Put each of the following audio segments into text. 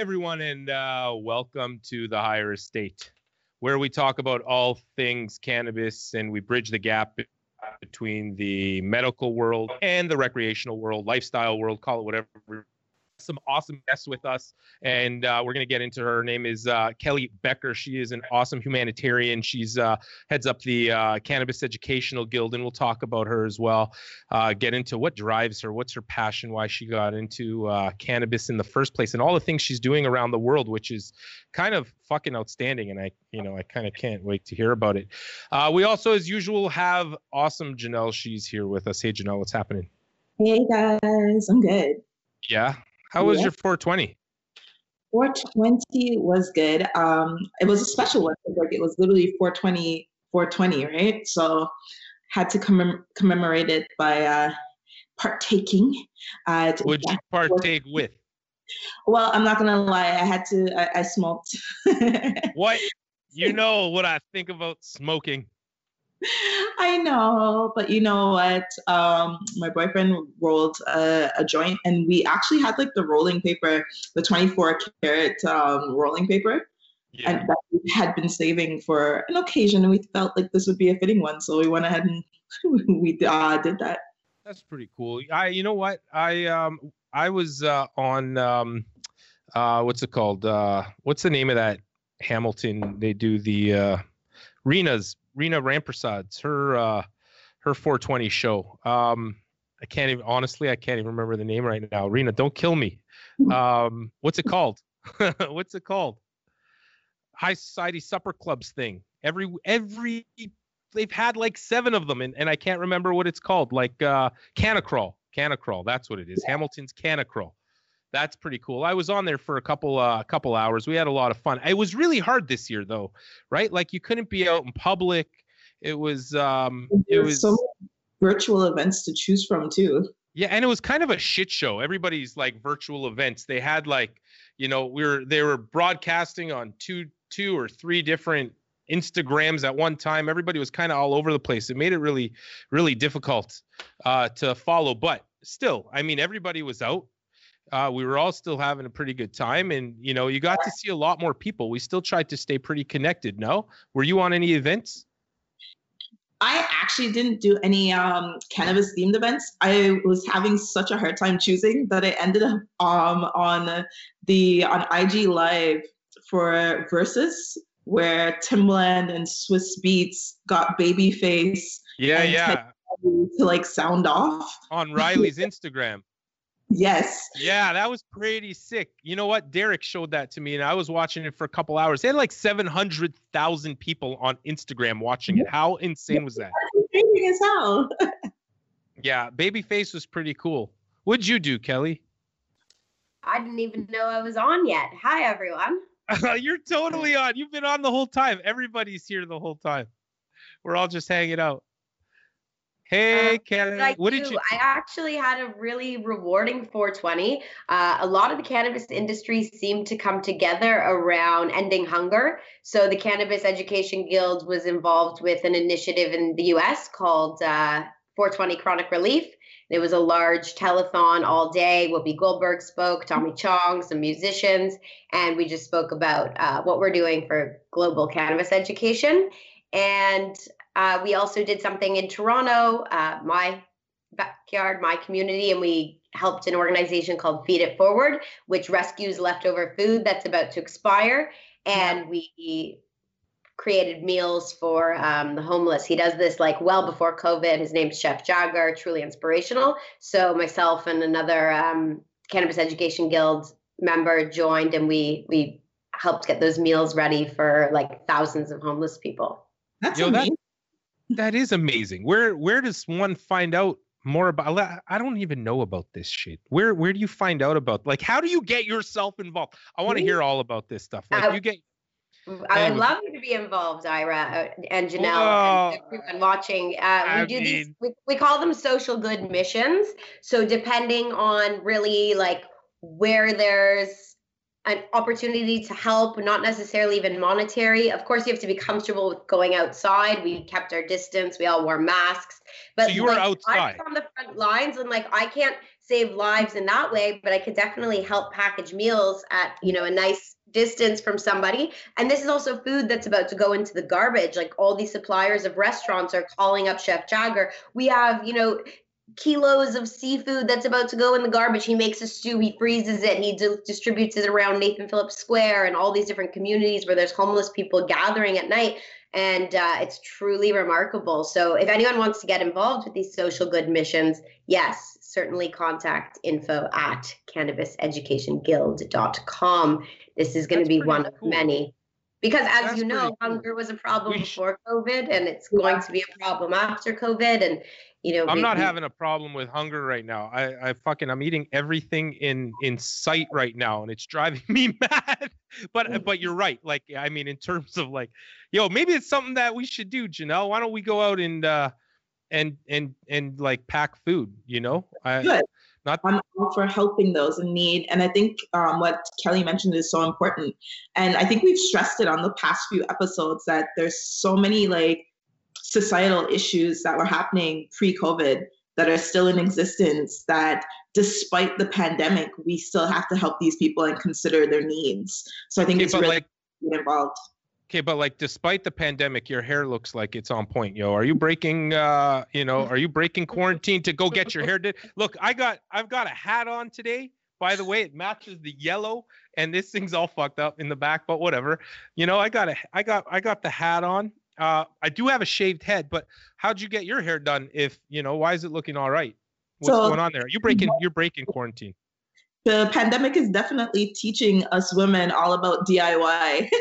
everyone, and uh, welcome to the Higher Estate, where we talk about all things cannabis and we bridge the gap between the medical world and the recreational world, lifestyle world, call it whatever some awesome guests with us, and uh, we're going to get into her. her name is uh, Kelly Beker. She is an awesome humanitarian. She's uh, heads up the uh, Cannabis Educational Guild, and we'll talk about her as well. Uh, get into what drives her, what's her passion, why she got into uh, cannabis in the first place, and all the things she's doing around the world, which is kind of fucking outstanding. And I, you know, I kind of can't wait to hear about it. we also, as usual, have awesome Janelle. She's here with us. Hey, Janelle, what's happening? Hey guys, I'm good. Yeah, how was yeah. your 420? 420 was good. Um, it was a special one. Like it was literally 420, 420, right? So had to commem- commemorate it by uh, partaking. Uh, Would you partake with? Well, I'm not gonna lie. I had to. I, I smoked. what? You know what I think about smoking. I know, but you know what? Um, my boyfriend rolled a, a, joint, and we actually had like the rolling paper, the 24 karat um, rolling paper, yeah. and that we had been saving for an occasion, and we felt like this would be a fitting one, so we went ahead and we uh, did that. That's pretty cool. I, you know what? I um, I was uh, on um, uh, what's it called? Uh, what's the name of that Hamilton? They do the uh, Rena's Rena Ramprasad's her uh, her 420 show. Um, I can't even honestly, I can't even remember the name right now. Rena, don't kill me. Um, what's it called? what's it called? High Society Supper Clubs thing. Every every they've had like seven of them, and, and I can't remember what it's called. Like uh, Canacrawl, Canacrawl. That's what it is. Hamilton's Canacrawl that's pretty cool. I was on there for a couple uh, couple hours. We had a lot of fun. It was really hard this year though, right? Like you couldn't be out in public. It was um it was so virtual events to choose from too. Yeah, and it was kind of a shit show. Everybody's like virtual events. They had like, you know, we were they were broadcasting on two two or three different Instagrams at one time. Everybody was kind of all over the place. It made it really, really difficult uh, to follow. But still, I mean, everybody was out uh, we were all still having a pretty good time and you know you got to see a lot more people. We still tried to stay pretty connected no? Were you on any events? I actually didn't do any um, cannabis themed events. I was having such a hard time choosing that i ended up um, on the on ig live for verzuz where timbaland and swizz beatz got babyface yeah yeah. To like sound off. On riley's instagram Yes. Yeah, that was pretty sick. You know what? Derek showed that to me, and I was watching it for a couple hours. They had like 700,000 people on Instagram watching it. How insane was that? Crazy as hell. yeah, Babyface was pretty cool. What'd you do, Kelly? I didn't even know I was on yet. Hi, everyone. You're totally on. You've been on the whole time. Everybody's here the whole time. We're all just hanging out. Hey, um, Kelly. Like what did you? I actually had a really rewarding 420. Uh, a lot of the cannabis industry seemed to come together around ending hunger. So the Cannabis Education Guild was involved with an initiative in the U.S. called uh, 420 Chronic Relief. It was a large telethon all day. Whoopi Goldberg spoke, Tommy Chong, some musicians, and we just spoke about uh, what we're doing for global cannabis education. And uh, we also did something in Toronto, uh, my backyard, my community, and we helped an organization called Feed It Forward, which rescues leftover food that's about to expire. And we created meals for um, the homeless. He does this like well before COVID. His name's Chef Jagger, truly inspirational. So myself and another um, Cannabis Education Guild member joined, and we we helped get those meals ready for like thousands of homeless people. That's Yo, amazing. That is amazing. Where where does one find out more about I don't even know about this shit. Where where do you find out about like how do you get yourself involved? I want to hear all about this stuff. Like I, you get I would love you to be involved, Ira uh, and Janelle and everyone watching. Uh, we do mean, these. We, we call them social good missions. So depending on really like where there's an opportunity to help, not necessarily even monetary. Of course, you have to be comfortable with going outside. We kept our distance. We all wore masks. But so you like, were outside on the front lines, and like I can't save lives in that way, but I could definitely help package meals at, you know, a nice distance from somebody. And this is also food that's about to go into the garbage. Like all these suppliers of restaurants are calling up Chef Jagger. We have, you know, kilos of seafood that's about to go in the garbage. He makes a stew, he freezes it, he di- distributes it around Nathan Phillips Square and all these different communities where there's homeless people gathering at night. And uh, it's truly remarkable. So, if anyone wants to get involved with these social good missions, yes, certainly contact info at cannabiseducationguild.com. This is going to be one cool. of many. Because as That's you know, hunger was a problem before COVID and it's going to be a problem after COVID. And you know, I'm not having a problem with hunger right now. I, I fucking I'm eating everything in in sight right now, and it's driving me mad. but mm. but you're right. Like I mean, in terms of like, yo, maybe it's something that we should do, Janelle. Why don't we go out and uh and and and like pack food? You know, I, Good. Not I'm all for helping those in need, and I think um, what Kelly mentioned is so important. And I think we've stressed it on the past few episodes that there's so many like societal issues that were happening pre-COVID that are still in existence that despite the pandemic, we still have to help these people and consider their needs. So I think okay, it's really like, involved. Okay, but like despite the pandemic, your hair looks like it's on point, yo. Are you breaking uh, you know, are you breaking quarantine to go get your hair did? Look, I got I've got a hat on today. By the way, it matches the yellow and this thing's all fucked up in the back, but whatever. You know, I got a I got I got the hat on uh, I do have a shaved head, but how'd you get your hair done? If you know, why is it looking all right? What's so, going on there? You're breaking? You're breaking quarantine. The pandemic is definitely teaching us women all about DIY.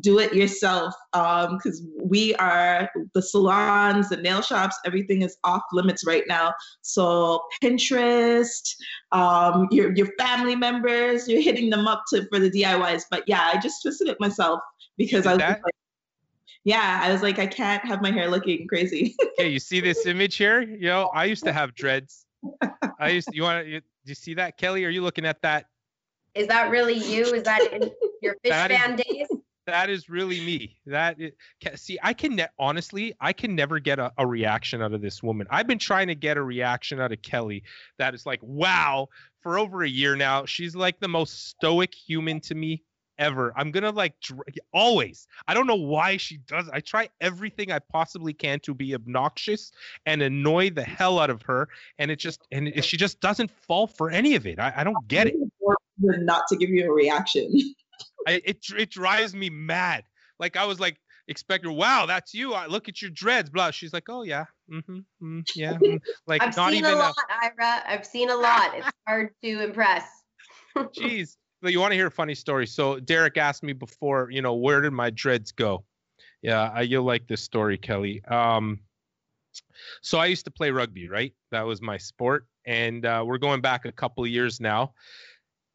do it yourself because um, we are the salons the nail shops everything is off limits right now so pinterest um, your, your family members you're hitting them up to for the diys but yeah i just twisted it myself because i was like, yeah, I was like, I can't have my hair looking crazy. okay, you see this image here? You know, I used to have dreads. I used. To, you want to? You, do you see that, Kelly? Are you looking at that? Is that really you? Is that in your fish fan days? That is really me. That is, see, I can ne- honestly, I can never get a, a reaction out of this woman. I've been trying to get a reaction out of Kelly that is like, wow, for over a year now. She's like the most stoic human to me ever. I'm gonna like dr- always. I don't know why she does. I try everything I possibly can to be obnoxious and annoy the hell out of her, and it just and it, she just doesn't fall for any of it. I, I don't get it. Not to give you a reaction. I, it it drives me mad. Like I was like expecting, wow, that's you. I look at your dreads, blah. She's like, oh yeah, mm-hmm, mm, yeah. Mm. Like I've not seen even a lot, a- Ira. I've seen a lot. It's hard to impress. Jeez, you want to hear a funny story? So Derek asked me before, you know, where did my dreads go? Yeah, I, you'll like this story, Kelly. Um, so I used to play rugby, right? That was my sport, and uh, we're going back a couple of years now.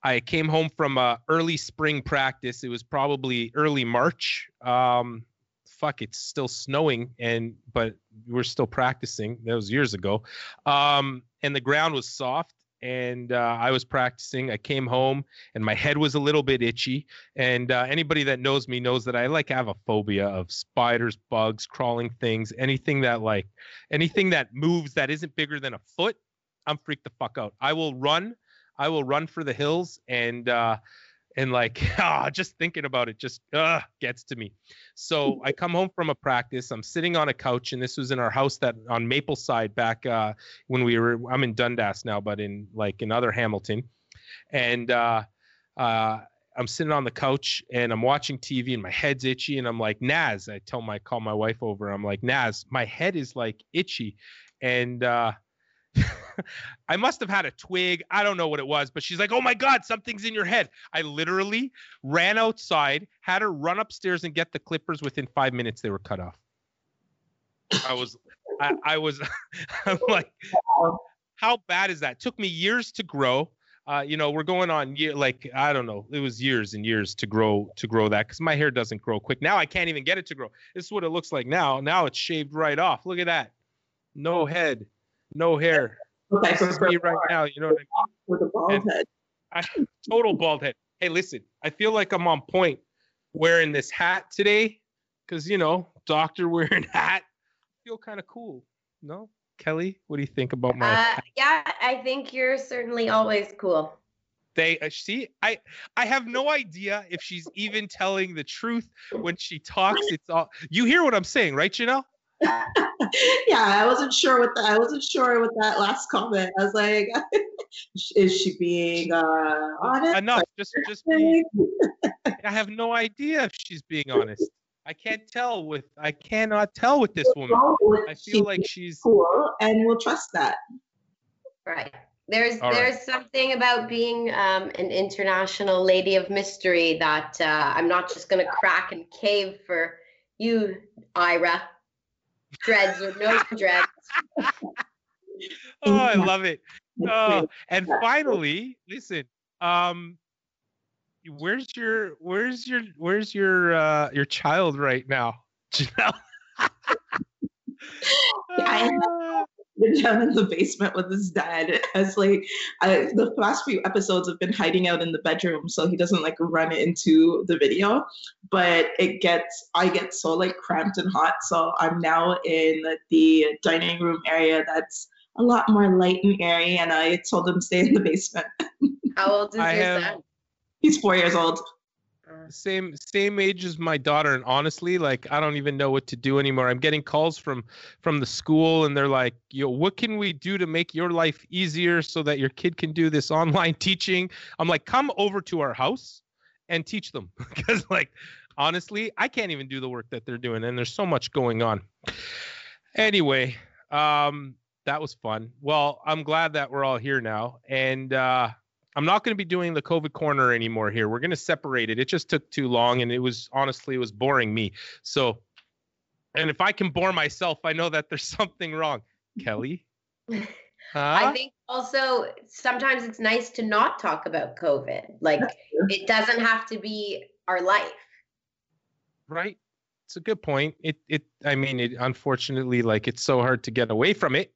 I came home from a early spring practice. It was probably early March. Um, fuck, it's still snowing, and but we're still practicing. That was years ago, um, and the ground was soft and uh, I was practicing. I came home and my head was a little bit itchy. And uh, anybody that knows me knows that I like have a phobia of spiders, bugs, crawling things, anything that like anything that moves that isn't bigger than a foot. I'm freaked the fuck out. I will run. I will run for the hills and uh, and like ah, just thinking about it just uh, gets to me. So i come home from a practice i'm sitting on a couch and this was in our house that on maple side back uh, when we were i'm in dundas now but in like another hamilton. And uh, uh, i'm sitting on the couch and i'm watching tv and my head's itchy and i'm like naz i tell my call my wife over i'm like naz my head is like itchy. And uh I must have had a twig. I don't know what it was, but she's like, "Oh my god, something's in your head." I literally ran outside, had her run upstairs and get the clippers. Within five minutes, they were cut off. I was, I, I was, I'm like, how bad is that? Took me years to grow. Uh, you know, we're going on year like I don't know. It was years and years to grow to grow that because my hair doesn't grow quick. Now I can't even get it to grow. This is what it looks like now. Now it's shaved right off. Look at that. No head no hair. Okay, this is me right now. You know what I mean? With a bald and head. I, total bald head. Hey, listen, I feel like I'm on point wearing this hat today because you know, doctor wearing hat. I feel kind of cool. No, Kelly? What do you think about my? Uh, yeah, I think you're certainly always cool. They uh, see, I I have no idea if she's even telling the truth when she talks. It's all you hear what I'm saying, right, Janelle? yeah, I wasn't sure what that. I wasn't sure with that last comment. I was like, is she being uh, honest? Enough. Just just be, I have no idea if she's being honest. I can't tell with I cannot tell with this woman. I feel like she's cool, and we'll trust that. Right. There's All there's right. something about being um, an international lady of mystery that uh, I'm not just gonna crack and cave for you, Ira. Dreads or no dreads. oh, I love it. Oh, and finally, listen. Um, where's your where's your where's your uh your child right now, Janelle? yeah, I been down in the basement with his dad. As like I, the past few episodes have been hiding out in the bedroom, so he doesn't like run into the video. But it gets I get so like cramped and hot, so I'm now in the dining room area that's a lot more light and airy, and I told him stay in the basement. How old is I your have, son? He's four years old. Same same age as my daughter, and honestly, like I don't even know what to do anymore. I'm getting calls from from the school, and they're like, "Yo, what can we do to make your life easier so that your kid can do this online teaching?" I'm like, "Come over to our house and teach them," because like honestly, I can't even do the work that they're doing, and there's so much going on. Anyway, um, that was fun. Well, I'm glad that we're all here now, and uh, I'm not going to be doing the COVID corner anymore here. We're going to separate it. It just took too long, and it was honestly it was boring me. So, and if I can bore myself, I know that there's something wrong. Kelly. Huh? I think also sometimes it's nice to not talk about COVID. Like it doesn't have to be our life. Right. It's a good point. It it I mean it unfortunately like it's so hard to get away from it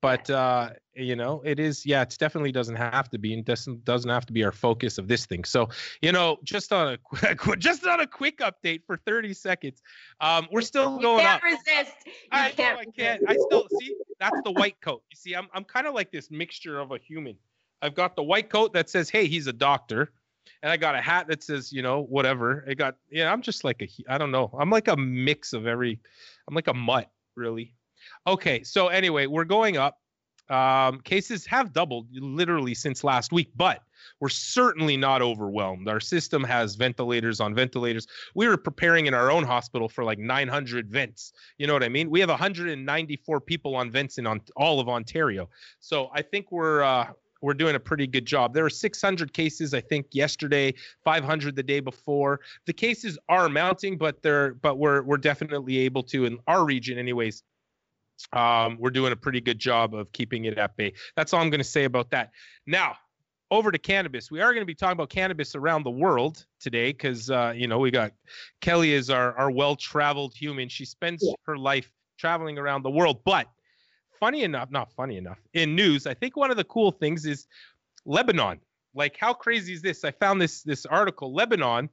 but uh, you know it is yeah it definitely doesn't have to be and doesn't doesn't have to be our focus of this thing. So you know just on a quick just on a quick update for 30 seconds um we're still you going can't up. resist. You I, can't know, I can't i still see that's the white coat. You see i'm, I'm kind of like this mixture of a human. I've got the white coat that says hey he's a doctor and i got a hat that says you know whatever. I got yeah i'm just like a i don't know. I'm like a mix of every i'm like a mutt really. Okay, so anyway, we're going up. Um, cases have doubled literally since last week, but we're certainly not overwhelmed. Our system has ventilators on ventilators. We were preparing in our own hospital for like 900 vents. You know what I mean? We have 194 people on vents in on all of Ontario. So I think we're uh, we're doing a pretty good job. There were 600 cases, I think, yesterday, 500 the day before. The cases are mounting, but they're but we're we're definitely able to in our region, anyways, um, we're doing a pretty good job of keeping it at bay. That's all I'm going to say about that. Now, over to cannabis. We are going to be talking about cannabis around the world today because uh, you know we got Kelly is our our well traveled human. She spends yeah. her life traveling around the world. But funny enough, not funny enough, in news, I think one of the cool things is Lebanon. Like how crazy is this? I found this this article. Lebanon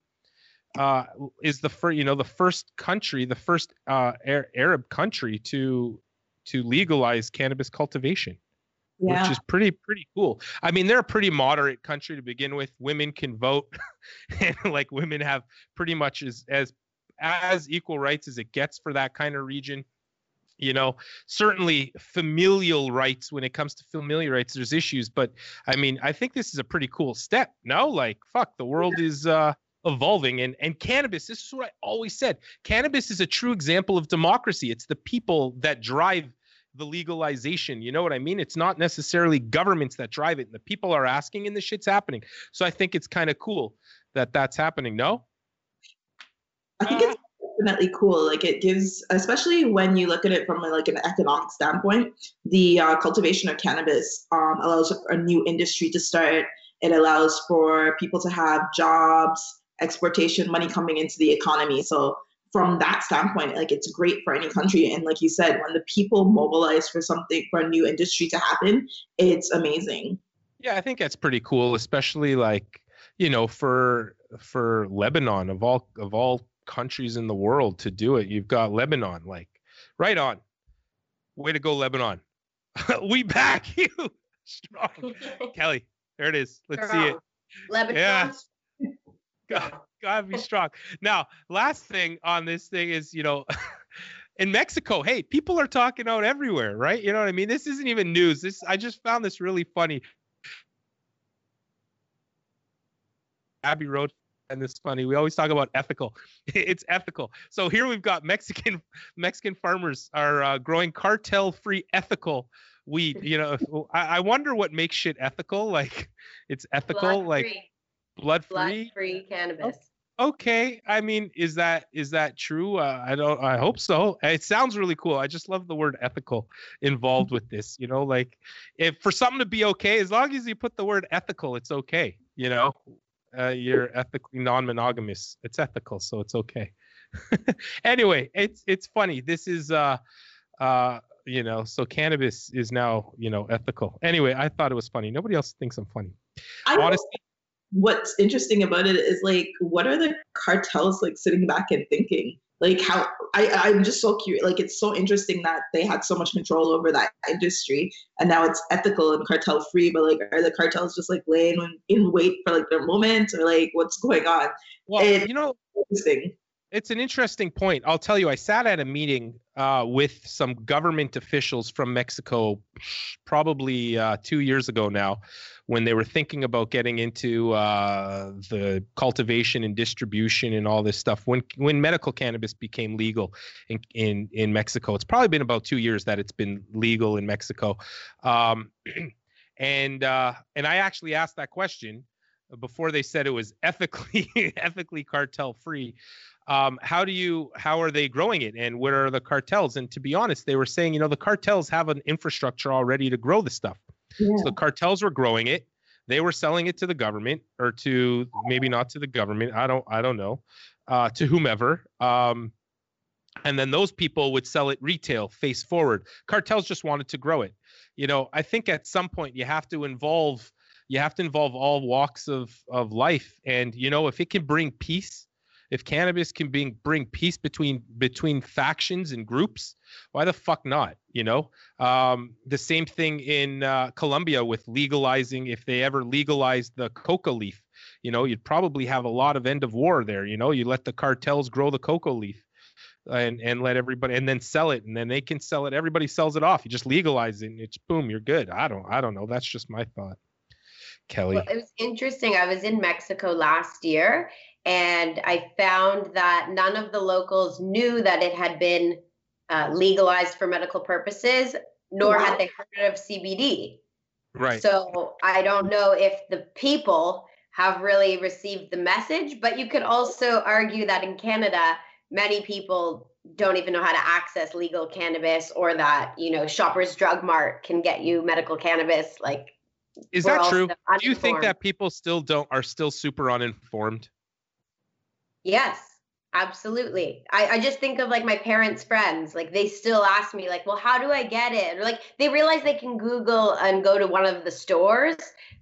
uh, is the first, you know, the first country, the first uh, Arab country to to legalize cannabis cultivation. Yeah. Which is pretty pretty cool. I mean, they're a pretty moderate country to begin with. Women can vote, and like women have pretty much as as as equal rights as it gets for that kind of region you know certainly familial rights when it comes to familial rights there's issues but i mean i think this is a pretty cool step no like fuck the world is uh evolving and and cannabis this is what i always said cannabis is a true example of democracy it's the people that drive the legalization. You know what I mean? It's not necessarily governments that drive it. And the people are asking, and the shit's happening. So I think it's kind of cool that that's happening. No. I think it's definitely cool. Like it gives, especially when you look at it from like an economic standpoint, the uh, cultivation of cannabis um, allows a new industry to start. It allows for people to have jobs, exportation, money coming into the economy. So from that standpoint, like it's great for any country. And like you said, when the people mobilize for something for a new industry to happen, it's amazing. Yeah, I think that's pretty cool, especially like you know for for Lebanon of all of all countries in the world to do it. You've got Lebanon, like right on. Way to go, Lebanon. we back you strong. Kelly, there it is. Let's see it. Lebanon. Yeah. God, gotta be strong. Now, last thing on this thing is, you know, in Mexico, hey, people are talking out everywhere, right? You know what I mean? This isn't even news. This I just found this really funny. Abbey Road and this funny. We always talk about ethical. it's ethical. So here we've got Mexican Mexican farmers are uh, growing cartel-free ethical weed. You know, I, I, wonder what makes shit ethical. Like it's ethical, like. Blood free cannabis. Okay, I mean, is that is that true? Uh, I don't. I hope so. It sounds really cool. I just love the word ethical involved with this. You know, like if for something to be okay, as long as you put the word ethical, it's okay. You know, uh, you're ethically non-monogamous. It's ethical, so it's okay. anyway, it's it's funny. This is uh uh you know, so cannabis is now, you know, ethical. Anyway, I thought it was funny. Nobody else thinks I'm funny. I Honestly, what's interesting about it is like, what are the cartels like sitting back and thinking? Like how I, I'm just so curious. Like it's so interesting that they had so much control over that industry and now it's ethical and cartel free. But like, are the cartels just like laying in wait for like their moment or like what's going on? Well, you know, interesting it's an interesting point. I'll tell you, I sat at a meeting uh, with some government officials from Mexico probably uh, two years ago now when they were thinking about getting into uh, the cultivation and distribution and all this stuff when when medical cannabis became legal in, in, in Mexico. It's probably been about two years that it's been legal in Mexico. Um, and uh, and I actually asked that question before they said it was ethically ethically cartel free um, how do you how are they growing it? And where are the cartels? And to be honest they were saying you know the cartels have an infrastructure already to grow the stuff. Yeah. so the cartels were growing it. They were selling it to the government or to maybe not to the government i don't i don't know uh, to whomever um, and then those people would sell it retail face forward. Cartels just wanted to grow it. You know i think at some point you have to involve you have to involve all walks of of life. And you know if it can bring peace if cannabis can bring bring peace between between factions and groups, why the fuck not? You know, um, the same thing in uh, Colombia with legalizing. If they ever legalized the coca leaf, you know, you'd probably have a lot of end of war there. You know, you let the cartels grow the coca leaf and and let everybody and then sell it and then they can sell it everybody sells it off you just legalize it and it's boom you're good i don't i don't know that's just my thought kelly well, it was interesting i was in mexico last year and I found that none of the locals knew that it had been uh, legalized for medical purposes, nor wow. had they heard of CBD. Right. So I don't know if the people have really received the message, but you could also argue that in Canada, many people don't even know how to access legal cannabis or that, you know, Shoppers Drug Mart can get you medical cannabis. Like, is that true? Do you think that people still don't are still super uninformed? Yes, absolutely. I, I just think of like my parents' friends, like they still ask me, like, well, how do I get it? Or like they realize they can Google and go to one of the stores,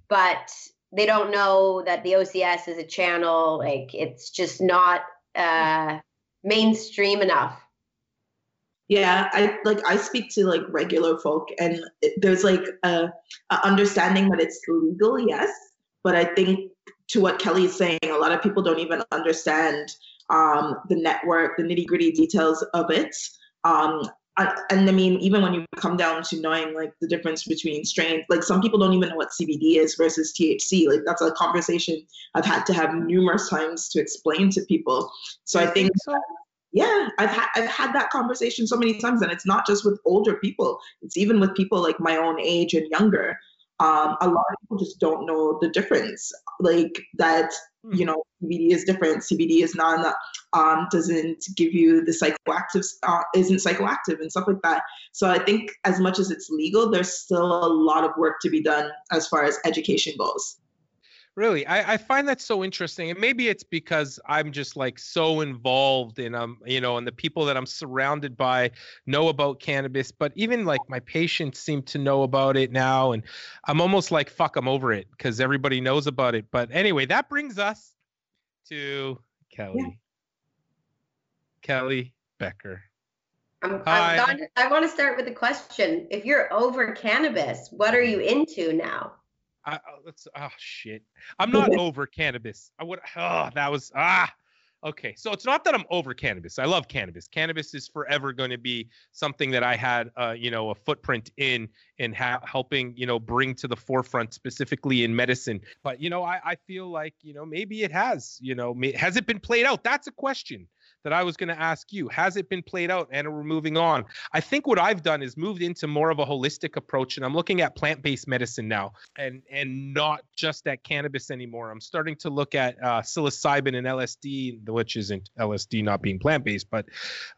but they don't know that the OCS is a channel. Like it's just not uh, mainstream enough. Yeah, I like I speak to like regular folk, and there's like a, a understanding that it's legal, yes, but I think to what Kelly is saying, a lot of people don't even understand um, the network, the nitty gritty details of it. Um, and I mean, even when you come down to knowing like the difference between strains, like some people don't even know what CBD is versus THC. Like that's a conversation I've had to have numerous times to explain to people. So I think, so? yeah, I've had I've had that conversation so many times, and it's not just with older people. It's even with people like my own age and younger um, a lot of people just don't know the difference like that hmm. you know cbd is different cbd is not um, doesn't give you the psychoactive uh, isn't psychoactive and stuff like that so i think as much as it's legal there's still a lot of work to be done as far as education goes Really, I, I find that so interesting, and maybe it's because I'm just like so involved in um, you know, and the people that I'm surrounded by know about cannabis. But even like my patients seem to know about it now, and I'm almost like fuck, I'm over it because everybody knows about it. But anyway, that brings us to Kelly, yeah. Kelly Beker. I'm, I'm gone, I want to start with a question. If you're over cannabis, what are you into now? I, let's. Oh shit! I'm not over cannabis. I would. Oh, that was ah. Okay, so it's not that I'm over cannabis. I love cannabis. Cannabis is forever going to be something that I had, uh, you know, a footprint in in ha- helping, you know, bring to the forefront, specifically in medicine. But you know, I, I feel like, you know, maybe it has. You know, may, has it been played out? That's a question that I was going to ask you. Has it been played out and we're moving on? I think what I've done is moved into more of a holistic approach and I'm looking at plant-based medicine now and and not just at cannabis anymore. I'm starting to look at uh, psilocybin and LSD, which isn't LSD not being plant-based, but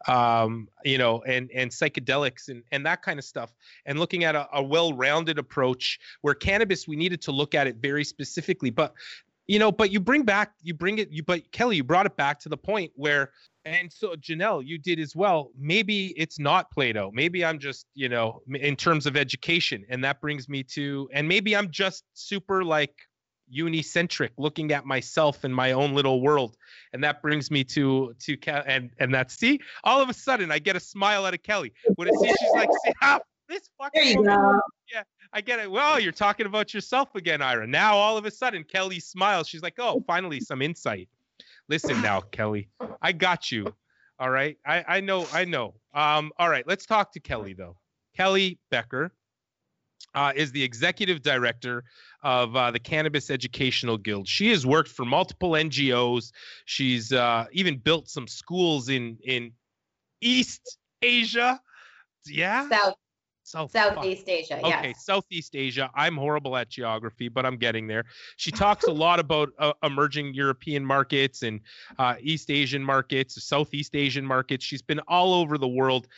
um, you know, and and psychedelics and and that kind of stuff and looking at a, a well-rounded approach where cannabis we needed to look at it very specifically, but you know, but you bring back, you bring it, you, but Kelly, you brought it back to the point where, and so Janelle, you did as well. Maybe it's not Plato. Maybe I'm just, you know, in terms of education. And that brings me to, and maybe I'm just super like unicentric looking at myself in my own little world and that brings me to to and and that's see all of a sudden i get a smile out of kelly when I see she's like see ah, this fucking there you woman, go. yeah I get it. Well, you're talking about yourself again, Ira. Now all of a sudden, Kelly smiles. She's like, "Oh, finally some insight." Listen now, Kelly. I got you. All right. I I know. I know. Um. All right. Let's talk to Kelly though. Kelly Beker uh, is the executive director of uh, the Cannabis Educational Guild. She has worked for multiple NGOs. She's uh, even built some schools in in East Asia. Yeah. South South Southeast Asia. Okay. Southeast Asia. I'm horrible at geography, but I'm getting there. She talks a lot about uh, emerging European markets and uh, East Asian markets, Southeast Asian markets. She's been all over the world.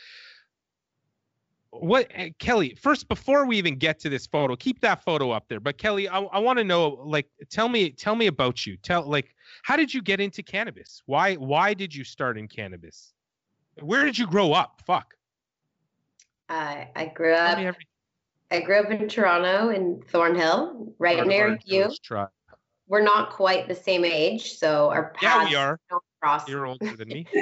What eh, Kelly? First, before we even get to this photo, keep that photo up there. But Kelly, I, I want to know, like, tell me, tell me about you. Tell, like, how did you get into cannabis? Why, why did you start in cannabis? Where did you grow up? Fuck. Uh, I grew up. I grew up in Toronto in Thornhill, right near you. We're not quite the same age, so our paths yeah, we are. don't cross. You're older than me.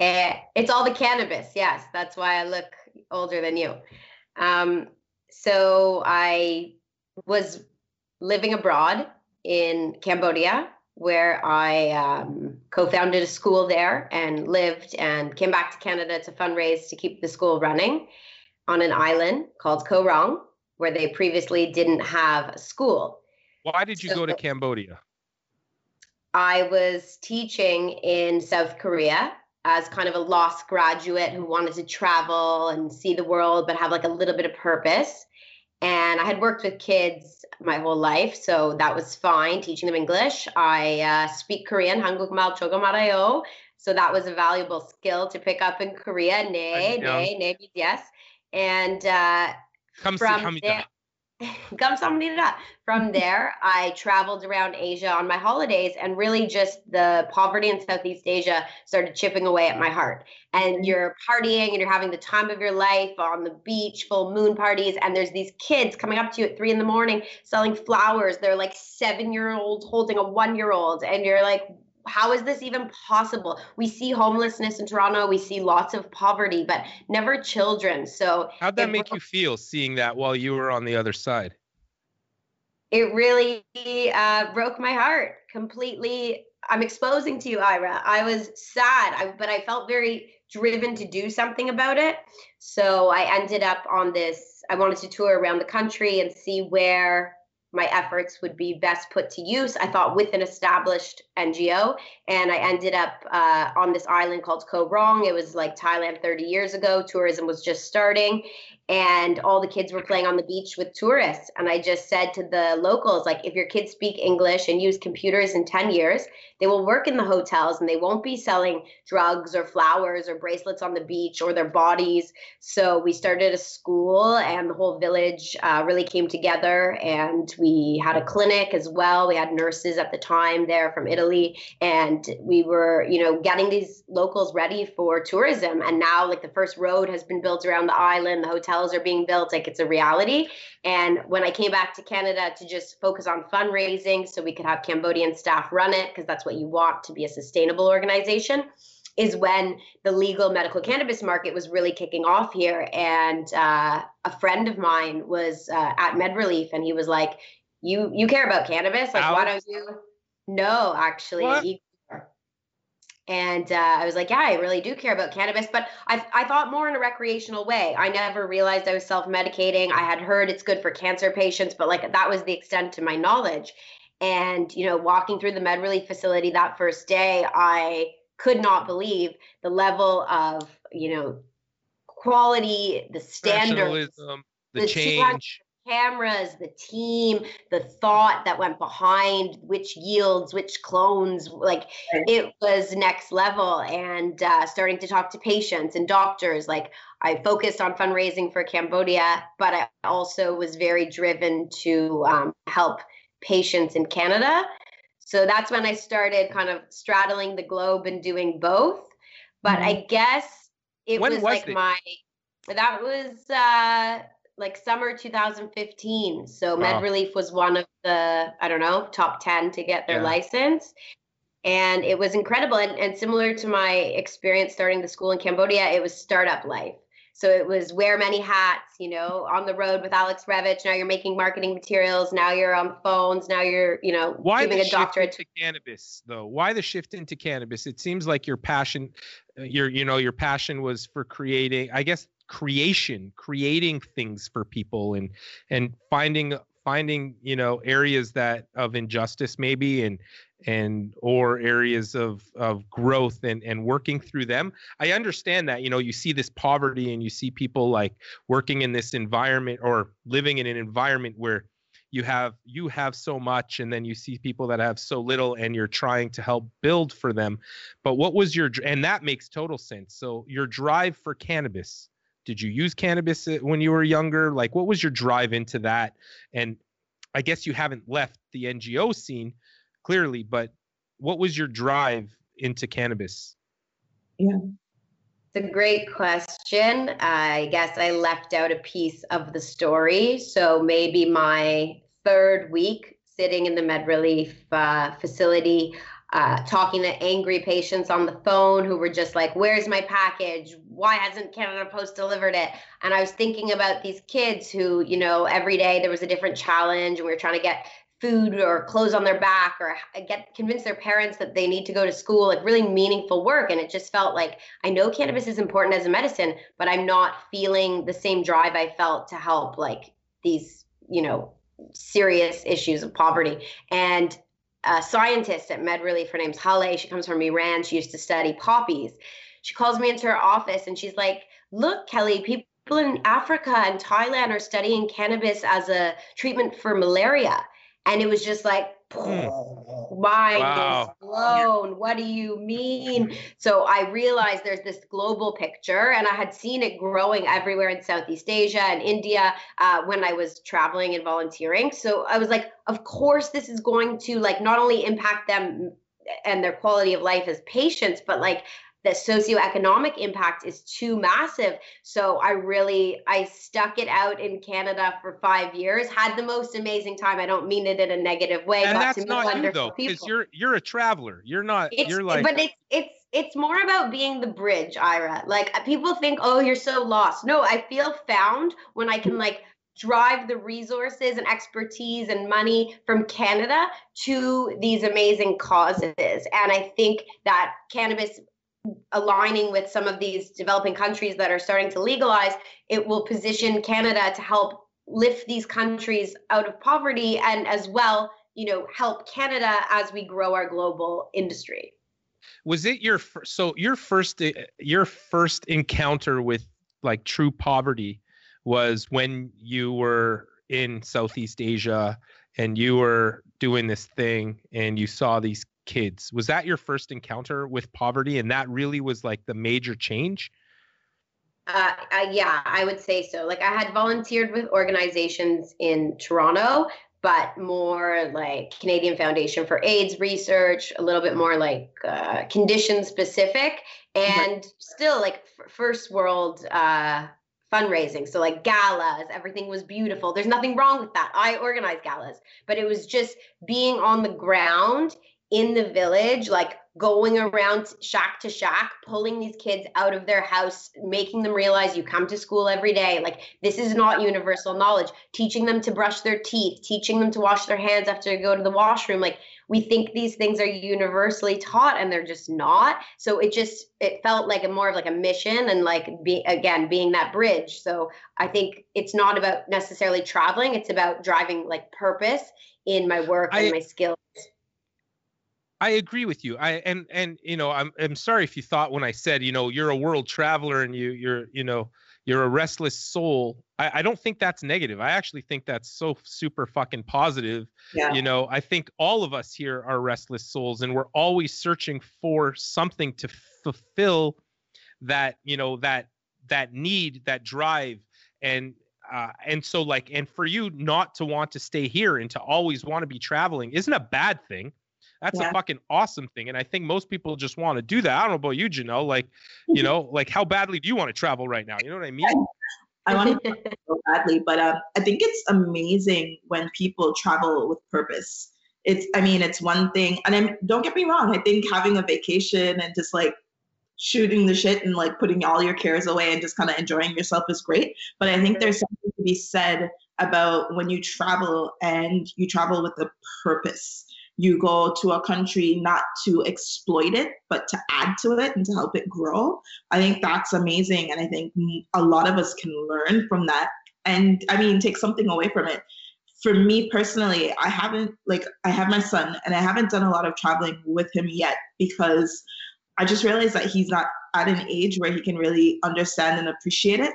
Eh, it's all the cannabis. Yes, that's why I look older than you. Um, so I was living abroad in Cambodia where I um, co founded a school there and lived and came back to Canada to fundraise to keep the school running on an island called Koh Rong, where they previously didn't have a school. Why did you so, go to Cambodia? I was teaching in South Korea as kind of a lost graduate who wanted to travel and see the world, but have like a little bit of purpose And I had worked with kids my whole life, so that was fine teaching them English. I uh, speak Korean, 한국말 조금 알아요. So that was a valuable skill to pick up in Korea. 네, 네, 네, yes. And uh, from there, come somebody. From there, I traveled around Asia on my holidays, and really just the poverty in Southeast Asia started chipping away at my heart. And mm-hmm. you're partying and you're having the time of your life on the beach, full moon parties, and there's these kids coming up to you at three in the morning selling flowers. They're like seven year olds holding a one year old, and you're like, how is this even possible? We see homelessness in Toronto, we see lots of poverty, but never children. So how'd that make you feel seeing that while you were on the other side? It really uh, broke my heart completely. I'm exposing to you, Ira. I was sad, I, but I felt very driven to do something about it. So I ended up on this. I wanted to tour around the country and see where my efforts would be best put to use. I thought with an established NGO, and I ended up uh, on this island called Koh Rong. It was like Thailand 30 years ago. Tourism was just starting, and all the kids were playing on the beach with tourists. And I just said to the locals, like, if your kids speak English and use computers in 10 years, they will work in the hotels and they won't be selling drugs or flowers or bracelets on the beach or their bodies. So we started a school, and the whole village uh, really came together. And we had a clinic as well. We had nurses at the time there from Italy, and we were, you know, getting these locals ready for tourism. And now, like, the first road has been built around the island, the hotels are being built, like, it's a reality. And when I came back to Canada to just focus on fundraising so we could have Cambodian staff run it, because that's what you want to be a sustainable organization, is when the legal medical cannabis market was really kicking off here. And uh, a friend of mine was uh, at Relief, and he was like, "You you care about cannabis? Like, Alex? why don't you?" No, actually, what? And uh, I was like, yeah, I really do care about cannabis, but I, I thought more in a recreational way. I never realized I was self medicating. I had heard it's good for cancer patients, but like that was the extent to my knowledge. And, you know, walking through the MedReleaf facility that first day, I could not believe the level of, you know, quality, the standards, the, the change cameras, the team, the thought that went behind which yields, which clones, like it was next level. And uh, starting to talk to patients and doctors, like I focused on fundraising for Cambodia, but I also was very driven to um, help patients in Canada. So that's when I started kind of straddling the globe and doing both. But mm-hmm. I guess it when was, was like it? my that was uh like summer 2015. So wow. MedReleaf was one of the, I don't know, top 10 to get their yeah. license. And it was incredible. And, and similar to my experience starting the school in Cambodia, it was startup life. So it was wear many hats, you know, on the road with Alex Revich. Now you're making marketing materials. Now you're on phones. Now you're, you know, Why giving a doctorate to cannabis, though. Why the shift into cannabis? It seems like your passion, uh, your, you know, your passion was for creating. I guess creation creating things for people and and finding finding you know areas that of injustice maybe and and or areas of of growth and and working through them i understand that you know you see this poverty and you see people like working in this environment or living in an environment where you have you have so much and then you see people that have so little and you're trying to help build for them but what was your and that makes total sense so your drive for cannabis did you use cannabis uh, when you were younger? Like, what was your drive into that? And I guess you haven't left the NGO scene clearly, but what was your drive into cannabis? Yeah. It's a great question. I guess I left out a piece of the story. So maybe my third week sitting in the MedReleaf uh, facility, uh, talking to angry patients on the phone who were just like, Where's my package? Why hasn't Canada Post delivered it? And I was thinking about these kids who, you know, every day there was a different challenge and we were trying to get food or clothes on their back or get convince their parents that they need to go to school like really meaningful work and it just felt like i know cannabis is important as a medicine but i'm not feeling the same drive i felt to help like these you know serious issues of poverty and a scientist at MedReleaf Her name's Hale. She comes from Iran. She used to study poppies. She calls me into her office and she's like, Look, Kelly, people in Africa and Thailand are studying cannabis as a treatment for malaria. And it was just like, mind wow. is blown. What do you mean? So I realized there's this global picture, and I had seen it growing everywhere in Southeast Asia and India uh, when I was traveling and volunteering. So I was like, of course, this is going to like not only impact them and their quality of life as patients, but like the socioeconomic impact is too massive. So I really I stuck it out in Canada for five years. Had the most amazing time. I don't mean it in a negative way. And that's not you though, because you're you're a traveler. You're not. It's, you're like. But it's it's it's more about being the bridge, Ira. Like uh, people think, oh, you're so lost. No, I feel found when I can like drive the resources and expertise and money from Canada to these amazing causes. And I think that cannabis aligning with some of these developing countries that are starting to legalize, it will position Canada to help lift these countries out of poverty and as well, you know, help Canada as we grow our global industry. Was it your so your first eh, your first encounter with like true poverty was when you were in Southeast Asia and you were doing this thing and you saw these kids. Was that your first encounter with poverty? And that really was like the major change? Uh, uh, yeah, I would say so. Like I had volunteered with organizations in Toronto, but more like Canadian Foundation for AIDS research, a little bit more like uh, condition specific, and still like f- first world uh, fundraising. So like galas, everything was beautiful. There's nothing wrong with that. I organized galas, but it was just being on the ground in the village, like going around shack to shack, pulling these kids out of their house, making them realize you come to school every day. Like, this is not universal knowledge. Teaching them to brush their teeth, teaching them to wash their hands after they go to the washroom. Like, we think these things are universally taught and they're just not. So it just, it felt like a more of like a mission and like be again, being that bridge. So I think it's not about necessarily traveling, it's about driving like purpose in my work I, and my skills. I agree with you. I and and you know I'm I'm sorry if you thought when I said you know you're a world traveler and you you're you know you're a restless soul. I, I don't think that's negative. I actually think that's so super fucking positive. Yeah. You know, I think all of us here are restless souls and we're always searching for something to fulfill that, you know, that that need, that drive. And uh, and so like and for you not to want to stay here and to always want to be traveling isn't a bad thing that's yeah. a fucking awesome thing. And I think most people just want to do that. I don't know about you, Janelle. Like, you know, like how badly do you want to travel right now? You know what I mean? I want to so badly, but uh, I think it's amazing when people travel with purpose. It's, I mean, it's one thing, and I'm, don't get me wrong. I think having a vacation and just like shooting the shit and like putting all your cares away and just kind of enjoying yourself is great. But I think there's something to be said about when you travel and you travel with a purpose you go to a country not to exploit it, but to add to it and to help it grow. I think that's amazing. And I think a lot of us can learn from that. And I mean, take something away from it. For me personally, I haven't, like, I have my son and I haven't done a lot of traveling with him yet because I just realized that he's not at an age where he can really understand and appreciate it.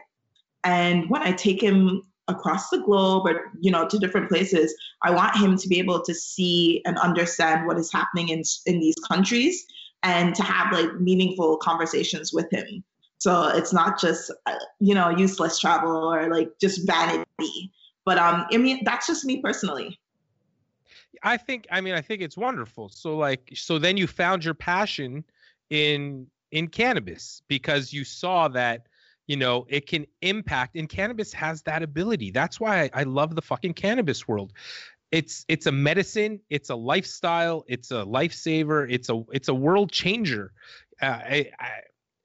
And when I take him across the globe or you know to different places i want him to be able to see and understand what is happening in in these countries and to have like meaningful conversations with him. So it's not just uh, you know useless travel or like just vanity. But um i mean that's just me personally. I think i mean i think it's wonderful. So like so then you found your passion in in cannabis because you saw that you know it can impact and cannabis has that ability. That's why I, I, love the fucking cannabis world. It's it's a medicine it's a lifestyle it's a lifesaver it's a it's a world changer. Uh, I, I,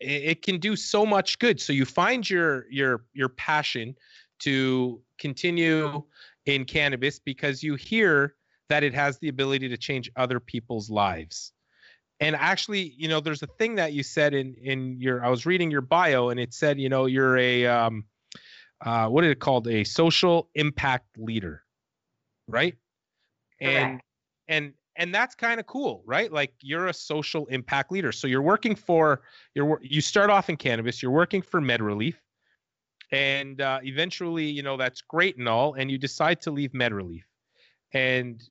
it can do so much good. So you find your your your passion to continue in cannabis because you hear that it has the ability to change other people's lives and actually you know there's a thing that you said in in your i was reading your bio and it said you know you're a um uh what is it called? A social impact leader right? And and and that's kind of cool right? Like you're a social impact leader. So you're working for you're you start off in cannabis you're working for MedReleaf and uh, eventually you know that's great and all and you decide to leave MedReleaf. And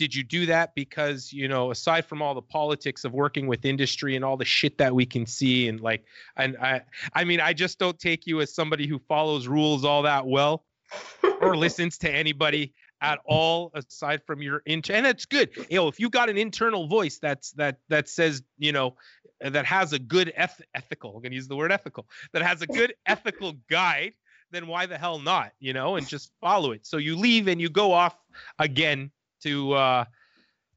did you do that? Because you know aside from all the politics of working with industry and all the shit that we can see and like and i i mean i just don't take you as somebody who follows rules all that well or listens to anybody at all aside from your inter and that's good. You know if you got an internal voice that's that that says you know that has a good eth- ethical i'm going to use the word ethical that has a good ethical guide then why the hell not you know and just follow it. So you leave and you go off again to uh,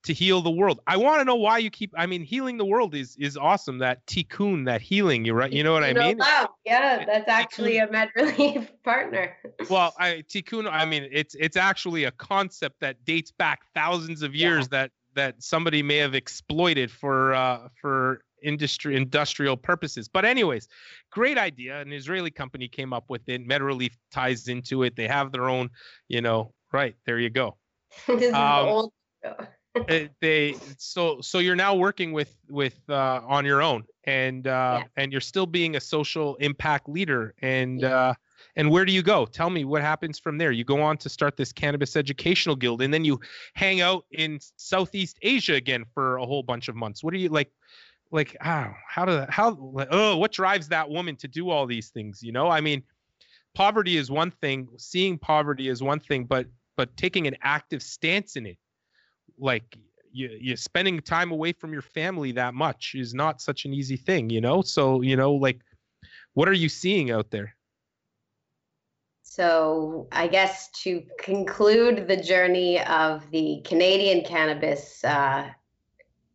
to heal the world. I want to know why you keep. I mean, healing the world is is awesome. That tikkun, that healing. You right. You know what I mean? Yeah, that's actually a med relief partner. well, I tikkun. I mean, it's it's actually a concept that dates back thousands of years yeah. that that somebody may have exploited for uh, for industry industrial purposes. But anyways, great idea. An Israeli company came up with it. MedReleaf ties into it. They have their own. You know, right there. You go. this is um, old. they so so you're now working with with uh, on your own and uh, yeah. and you're still being a social impact leader and yeah. uh, and where do you go tell me what happens from there you go on to start this cannabis educational guild and then you hang out in southeast asia again for a whole bunch of months what are you like like how how do how oh what drives that woman to do all these things you know i mean poverty is one thing seeing poverty is one thing but but taking an active stance in it like you, you spending time away from your family that much is not such an easy thing you know so you know like what are you seeing out there so i guess to conclude the journey of the canadian cannabis uh,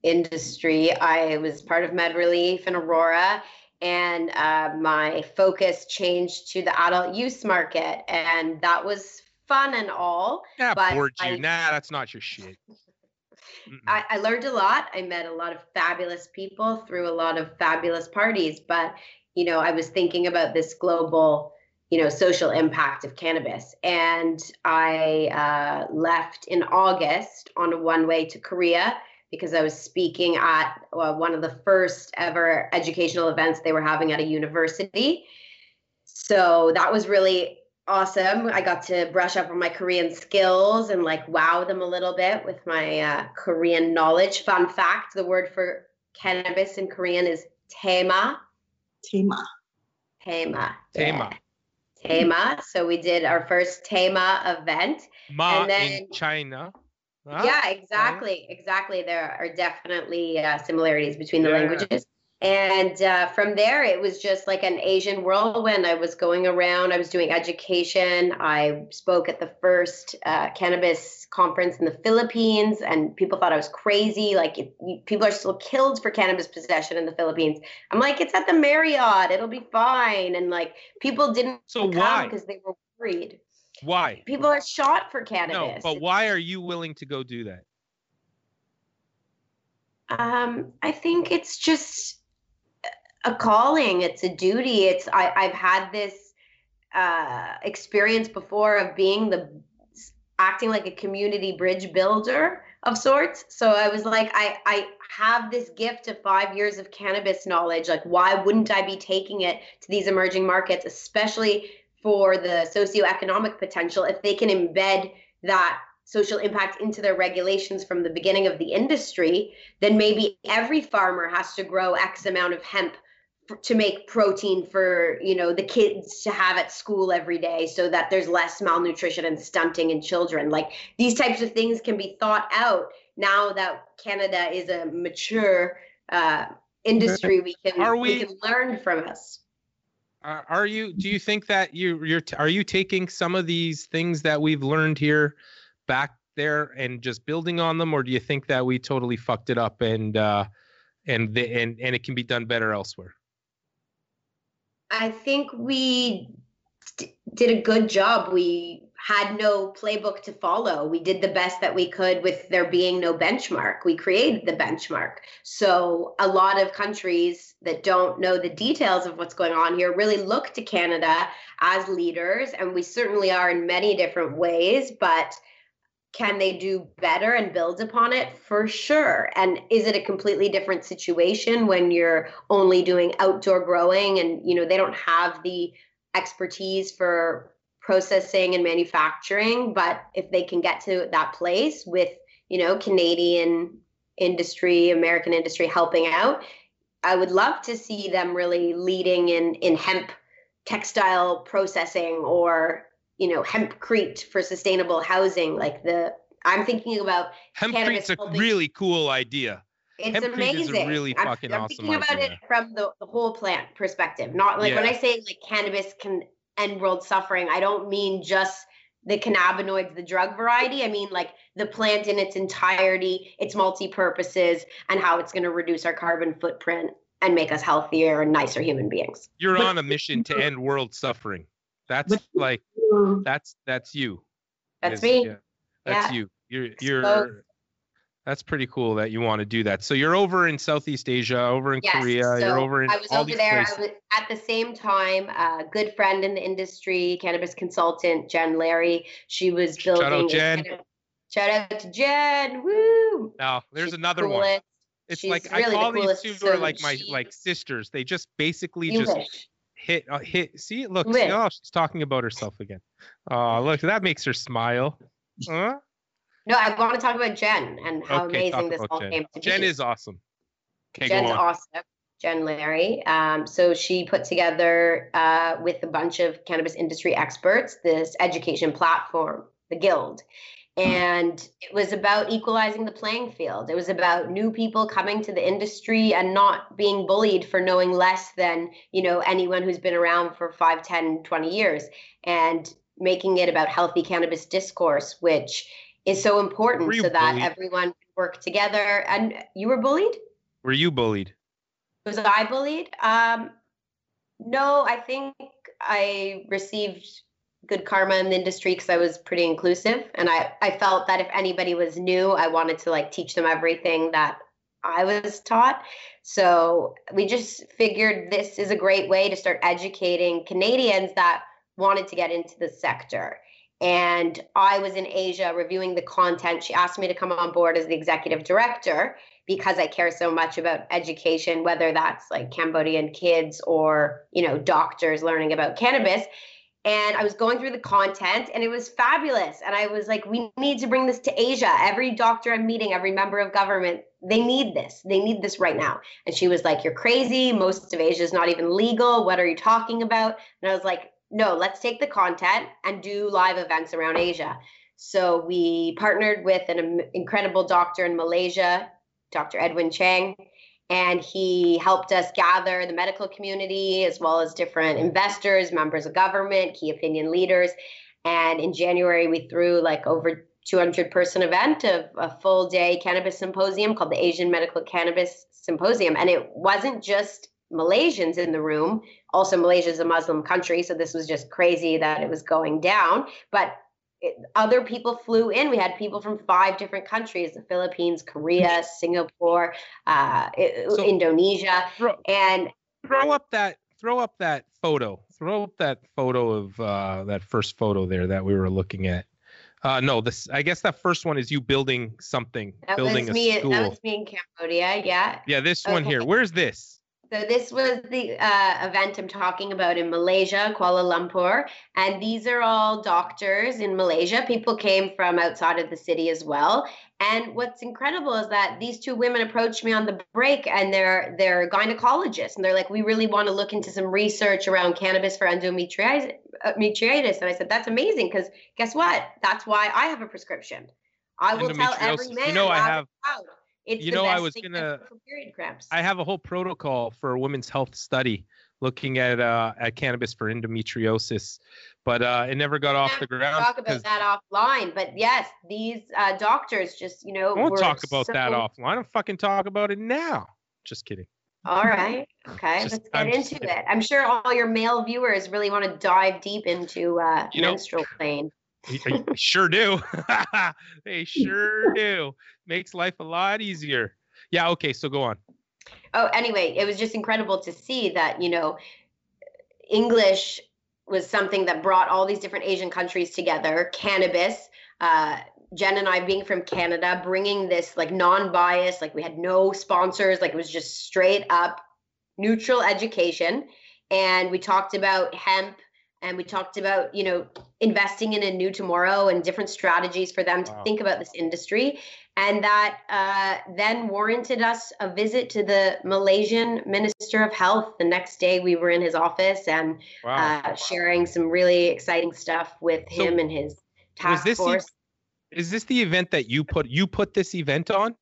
industry. I was part of MedReleaf in Aurora, and uh, my focus changed to the adult use market, and that was fun and all. Yeah, but bored you. I- Nah, that's not your shit. I, I learned a lot. I met a lot of fabulous people through a lot of fabulous parties. But, you know, I was thinking about this global, you know, social impact of cannabis. And I uh, left in August on a one way to Korea because I was speaking at uh, one of the first ever educational events they were having at a university. So that was really awesome. I got to brush up on my Korean skills and like wow them a little bit with my uh, Korean knowledge. Fun fact the word for cannabis in Korean is tema. Tema. Tema. Tema. Yeah. Tema. So we did our first Tema event. Ma And then- in China. Huh? Yeah, exactly. Exactly. There are definitely uh, similarities between the Yeah. languages. And uh, from there, it was just like an Asian whirlwind. I was going around, I was doing education. I spoke at the first uh, cannabis conference in the Philippines, and people thought I was crazy. Like, it, people are still killed for cannabis possession in the Philippines. I'm like, it's at the Marriott, it'll be fine. And like, people didn't So come why? because they were worried. Why? People are shot for cannabis. No, but why are you willing to go do that? Um, I think it's just a calling. It's a duty. It's I, I've had this uh, experience before of being the acting like a community bridge builder of sorts. So I was like, I I have this gift of five years of cannabis knowledge. Like, why wouldn't I be taking it to these emerging markets, especially for the socioeconomic potential, if they can embed that social impact into their regulations from the beginning of the industry, then maybe every farmer has to grow X amount of hemp to make protein for you know the kids to have at school every day so that there's less malnutrition and stunting in children like these types of things can be thought out now that canada is a mature uh, industry we can Are we we- can learn from us Are, are you? Do you think that you you're are you taking some of these things that we've learned here back there and just building on them, or do you think that we totally fucked it up and uh, and the, and and it can be done better elsewhere? I think we d- did a good job. We had no playbook to follow. We did the best that we could with there being no benchmark. We created the benchmark. So, a lot of countries that don't know the details of what's going on here really look to Canada as leaders, and we certainly are in many different ways, but can they do better and build upon it? For sure. And is it a completely different situation when you're only doing outdoor growing and you know they don't have the expertise for processing and manufacturing but if they can get to that place with you know canadian industry american industry helping out i would love to see them really leading in in hemp textile processing or you know hempcrete for sustainable housing like the i'm thinking about Cannabis Hempcrete's a helping- really cool idea. it's Hempcrete is a amazing really I'm, fucking I'm awesome thinking about idea. it from the, the whole plant perspective not like when i say like cannabis can end world suffering i don't mean just the cannabinoids the drug variety i mean like the plant in its entirety its multi-purposes and how it's going to reduce our carbon footprint and make us healthier and nicer human beings You're on a mission to end world suffering. That's But- like that's that's you. that's me yeah, that's Yeah. you. You're you're. That's pretty cool that you want to do that. So you're over in Southeast Asia, over in Yes, Korea, so you're over in I was all over these there. places. I was at the same time. A good friend in the industry, cannabis consultant Jen Larry. She was building Shout out. Jen. Shout out to Jen! Woo! Now there's She's the another one. It's She's like really I the call these two So are like my she- like sisters. They just basically You just. Hit uh, hit. See, look, You see, oh, she's talking about herself again. Oh, look, that makes her smile. Huh? No, I want to talk about Jen and how Okay, amazing this all Jen. came to Jen be. is awesome. Okay, Jen's awesome. Jen Larry. Um, so she put together uh, with a bunch of cannabis industry experts this education platform, the Guild. And it was about equalizing the playing field. It was about new people coming to the industry and not being bullied for knowing less than, you know, anyone who's been around for 5, 10, 20 years and making it about healthy cannabis discourse, which is so important so that bullied? everyone can work together. And you were bullied? Were you bullied? Was I bullied? Um, no, I think I received good karma in the industry because I was pretty inclusive, and I I felt that if anybody was new, I wanted to like teach them everything that I was taught. So we just figured this is a great way to start educating Canadians that wanted to get into the sector. And I was in Asia reviewing the content. She asked me to come on board as the executive director because I care so much about education, whether that's like Cambodian kids or, you know, doctors learning about cannabis. And I was going through the content and it was fabulous. And I was like, we need to bring this to Asia. Every doctor I'm meeting, every member of government, they need this. They need this right now. And she was like, You're crazy. Most of Asia is not even legal. What are you talking about? And I was like, No, let's take the content and do live events around Asia. So we partnered with an incredible doctor in Malaysia Dr. Edwin Chang, and he helped us gather the medical community as well as different investors, members of government, key opinion leaders. And in January, we threw like over 200 person event of a full day cannabis symposium called the Asian Medical Cannabis Symposium. And it wasn't just Malaysians in the room. Also, Malaysia is a Muslim country, so this was just crazy that it was going down. But it, other people flew in. We had people from five different countries: the Philippines, Korea, Singapore, uh, so Indonesia, throw, and throw up that throw up that photo. Throw up that photo of uh, that first photo there that we were looking at. Uh, no, this. I guess that first one is you building something, that building was me, a school. That was me in Cambodia. Yeah. Yeah, this okay. one here. Where's this? So this was the uh, event I'm talking about in Malaysia, Kuala Lumpur, and these are all doctors in Malaysia. People came from outside of the city as well. And what's incredible is that these two women approached me on the break, and they're they're gynecologists, and they're like, "We really want to look into some research around cannabis for endometriosis." Uh, and I said, "That's amazing, because guess what? That's why I have a prescription. I will tell every man. You know, I have." Out it's you know, I was gonna. period cramps. I have a whole protocol for a women's health study looking at uh, at cannabis for endometriosis, but uh, it never got off the ground. Talk about that offline, but yes, these uh, doctors just you know. Won't talk about so... that offline. I'll fucking talk about it now. Just kidding. All right. Okay. Just, Let's get I'm into it. I'm sure all your male viewers really want to dive deep into uh, you menstrual know, pain. sure do. they sure do. Makes life a lot easier. Yeah, okay, so go on. Oh, anyway, it was just incredible to see that, you know, English was something that brought all these different Asian countries together. Cannabis, uh, Jen and I being from Canada, bringing this like non bias, like we had no sponsors, like it was just straight up neutral education. And we talked about hemp and we talked about you know investing in a new tomorrow and different strategies for them to wow. think about this industry and that uh, then warranted us a visit to the malaysian minister of health the next day we were in his office and wow. uh, sharing some really exciting stuff with so him and his task force is this the event that you put you put this event on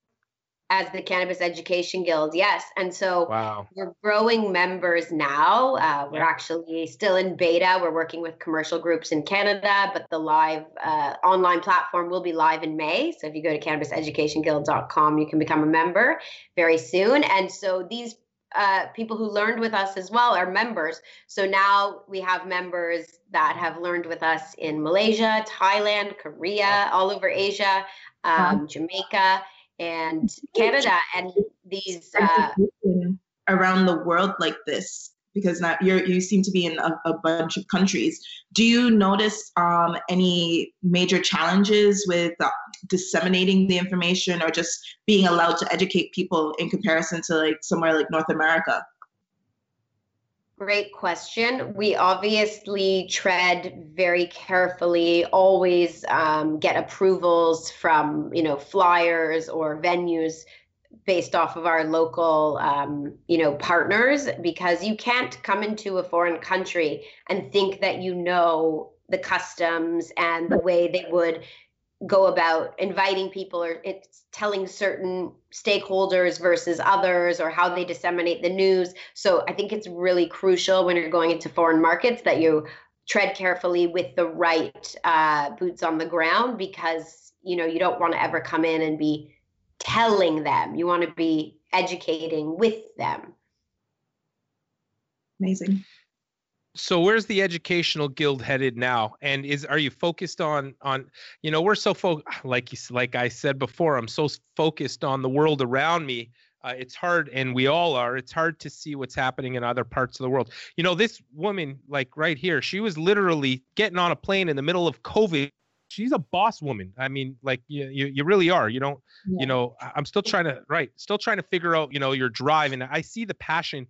as the Cannabis Education Guild, yes. And so wow. we're growing members now. Uh, we're yeah. actually still in beta. We're working with commercial groups in Canada, but the live uh, online platform will be live in May. So if you go to cannabiseducationguild.com, you can become a member very soon. And so these uh, people who learned with us as well are members. So now we have members that have learned with us in Malaysia, Thailand, Korea, all over Asia, um, Jamaica and Canada and these uh, around the world like this because now you you seem to be in a, a, bunch of countries. Do you notice um, any major challenges with uh, disseminating the information or just being allowed to educate people in comparison to like somewhere like North America? Great question. We obviously tread very carefully, always um, get approvals from, you know, flyers or venues based off of our local, um, you know, partners, because you can't come into a foreign country and think that you know the customs and the way they would go about inviting people or it's telling certain stakeholders versus others or how they disseminate the news so i think it's really crucial when you're going into foreign markets that you tread carefully with the right uh, boots on the ground because you know you don't want to ever come in and be telling them. You want to be educating with them. Amazing. So where's the educational guild headed now? And is are you focused on on you know we're so fo- like you like I said before I'm so focused on the world around me uh, it's hard and we all are it's hard to see what's happening in other parts of the world you know this woman like right here she was literally getting on a plane in the middle of covid she's a boss woman i mean like you you, you really are you don't yeah. you know i'm still trying to right still trying to figure out you know your drive and i see the passion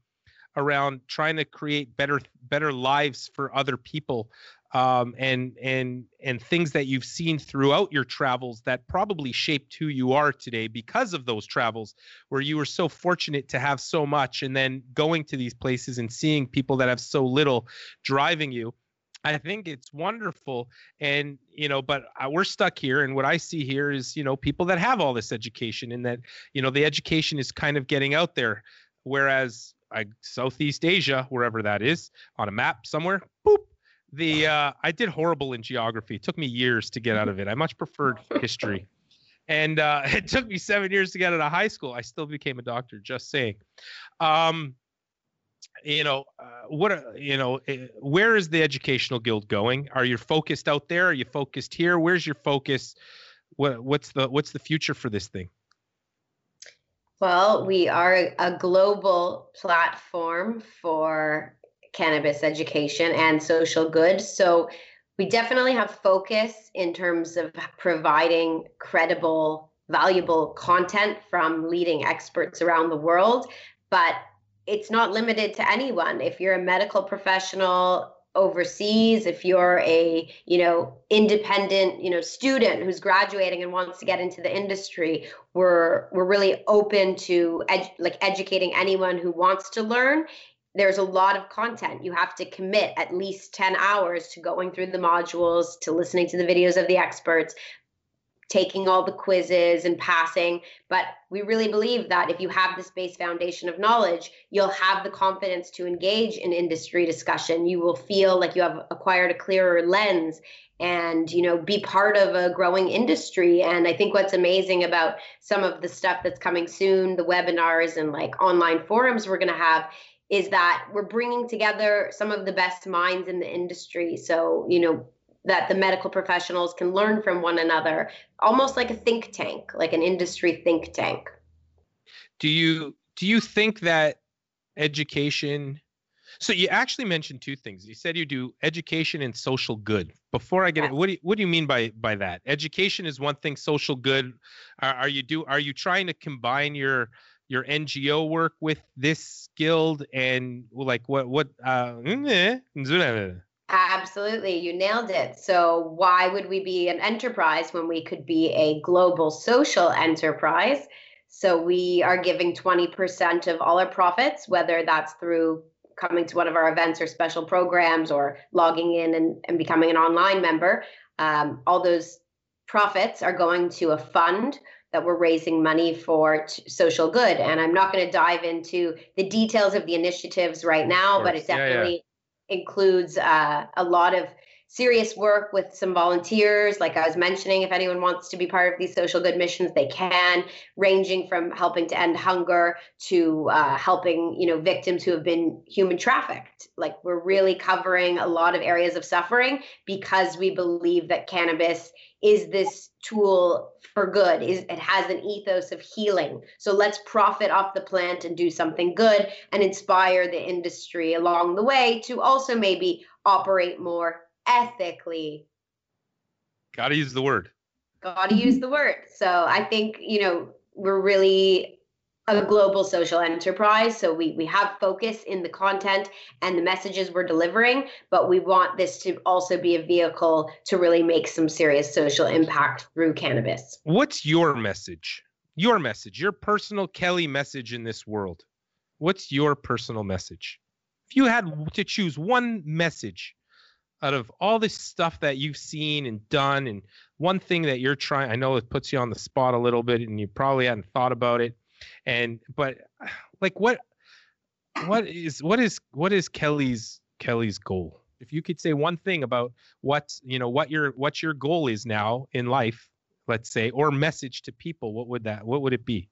around trying to create better better lives for other people um, and and and things that you've seen throughout your travels that probably shaped who you are today because of those travels where you were so fortunate to have so much and then going to these places and seeing people that have so little driving you I think it's wonderful. And, you know, but we're stuck here. And what I see here is, you know, people that have all this education and that, you know, the education is kind of getting out there. Whereas I, Southeast Asia, wherever that is, on a map somewhere, boop, the uh, I did horrible in geography. It took me years to get out of it. I much preferred history, and uh, it took me seven years to get out of high school. I still became a doctor. Just saying. Um, you know uh, what uh, you know eh, where is the educational guild going are you focused out there are you focused here where's your focus what, what's the what's the future for this thing well we are a global platform for cannabis education and social good. So we definitely have focus in terms of providing credible, valuable content from leading experts around the world. But it's not limited to anyone. If you're a medical professional overseas if you're a you know independent you know student who's graduating and wants to get into the industry we're we're really open to like educating anyone who wants to learn there's a lot of content. You have to commit at least 10 hours to going through the modules, to listening to the videos of the experts, taking all the quizzes and passing. But we really believe that if you have this base foundation of knowledge, you'll have the confidence to engage in industry discussion. You will feel like you have acquired a clearer lens and you know be part of a growing industry and i think what's amazing about some of the stuff that's coming soon the webinars and like online forums we're going to have is that we're bringing together some of the best minds in the industry. So, you know, that the medical professionals can learn from one another, almost like a think tank, like an industry think tank. Do you do you think that education so you actually mentioned two things. You said you do education and social good. Before I get it, what do you, what do you mean by by that? Education is one thing. Social good, are, are you do are you trying to combine your your NGO work with this guild and like what what uh mm, eh, mm, mm, Absolutely, you nailed it. So, why would we be an enterprise when we could be a global social enterprise? So, we are giving 20% of all our profits, whether that's through coming to one of our events or special programs or logging in and, and becoming an online member. Um, all those profits are going to a fund that we're raising money for t- social good. And I'm not going to dive into the details of the initiatives right now, but it definitely. Includes uh, a lot of serious work with some volunteers. Like i was mentioning if anyone wants to be part of these social good missions they can ranging from helping to end hunger to uh, helping you know victims who have been human trafficked. Like we're really covering a lot of areas of suffering because we believe that cannabis is this tool for good. Is it has an ethos of healing. So let's profit off the plant and do something good and inspire the industry along the way to also maybe operate more ethically gotta use the word gotta use the word so i think you know we're really a global social enterprise. So we, we have focus in the content and the messages we're delivering, but we want this to also be a vehicle to really make some serious social impact through cannabis. What's your message? Your message, your personal Kelly message in this world. What's your personal message? If you had to choose one message out of all this stuff that you've seen and done, and one thing that you're trying, I know it puts you on the spot a little bit and you probably hadn't thought about it and but like what what is what is what is kelly's kelly's goal if you could say one thing about what you know what your what your goal is now in life let's say, or message to people, what would that what would it be?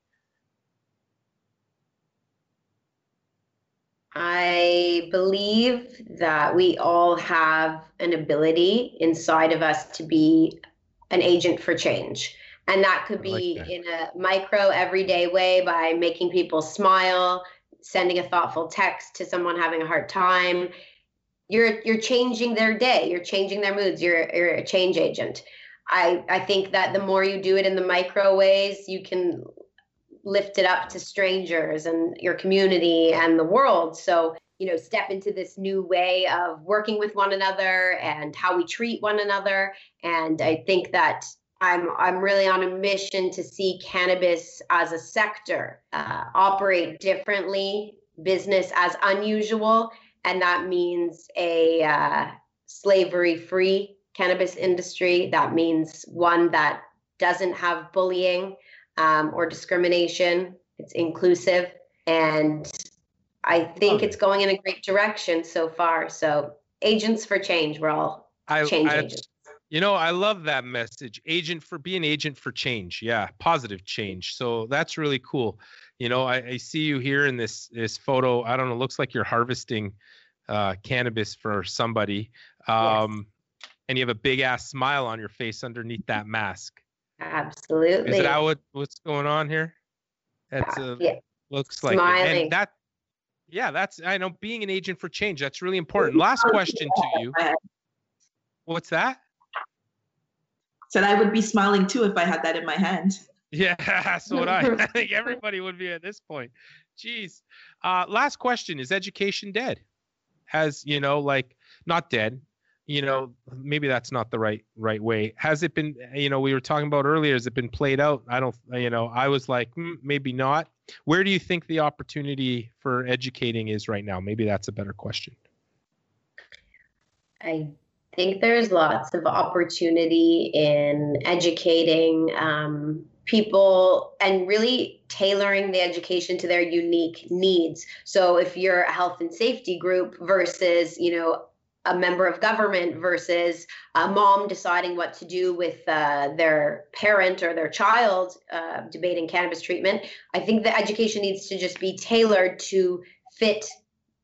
I believe that we all have an ability inside of us to be an agent for change. And that could be like that. in a micro, everyday way by making people smile, sending a thoughtful text to someone having a hard time. You're you're changing their day, you're changing their moods, you're you're a change agent. I, I think that the more you do it in the micro ways, you can lift it up to strangers and your community and the world. So, you know, step into this new way of working with one another and how we treat one another. And I think that I'm I'm really on a mission to see cannabis as a sector uh, operate differently, business as unusual, and that means a uh, slavery-free cannabis industry. That means one that doesn't have bullying um, or discrimination. It's inclusive, and I think it's going in a great direction so far. So, agents for change. We're all I, change I, agents. You know, I love that message. Agent for be an agent for change. Yeah, positive change. So that's really cool. You know, I, I see you here in this this photo. I don't know. Looks like you're harvesting uh, cannabis for somebody. Um, yes. And you have a big ass smile on your face underneath that mask. Absolutely. Is that what what's going on here? That's uh, yeah. looks like Smiling. And that yeah, that's I know being an agent for change. That's really important. Last question to you. What's that? Said I would be smiling too if I had that in my hand. Yeah, so would I. I think everybody would be at this point. Jeez. Uh, last question: Is education dead? Has you know, like not dead, you know maybe that's not the right right way. Has it been you know we were talking about earlier has it been played out? I don't you know i was like mm, maybe not. Where do you think the opportunity for educating is right now? Maybe that's a better question. I think there's lots of opportunity in educating um, people and really tailoring the education to their unique needs. So if you're a health and safety group versus you know a member of government versus a mom deciding what to do with uh, their parent or their child uh, debating cannabis treatment. I think the education needs to just be tailored to fit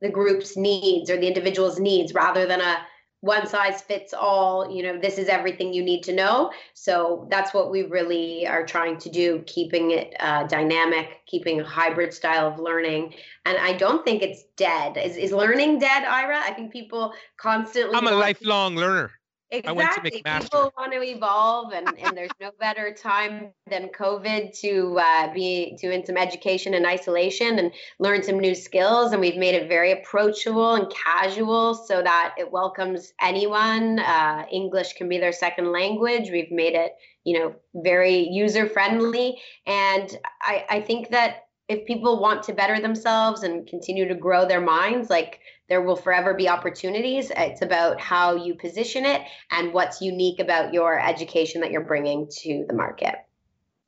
the group's needs or the individual's needs rather than a one size fits all you know this is everything you need to know. So that's what we really are trying to do keeping it uh, dynamic keeping a hybrid style of learning. And i don't think it's dead. Is, is learning dead ira? I think people constantly i'm a lifelong learner Exactly. People want to evolve, and, and there's no better time than COVID to uh, be doing some education and isolation and learn some new skills. And we've made it very approachable and casual so that it welcomes anyone. Uh, English can be their second language. We've made it, you know, very user friendly. And I, I think that if people want to better themselves and continue to grow their minds, like there will forever be opportunities. It's about how you position it and what's unique about your education that you're bringing to the market.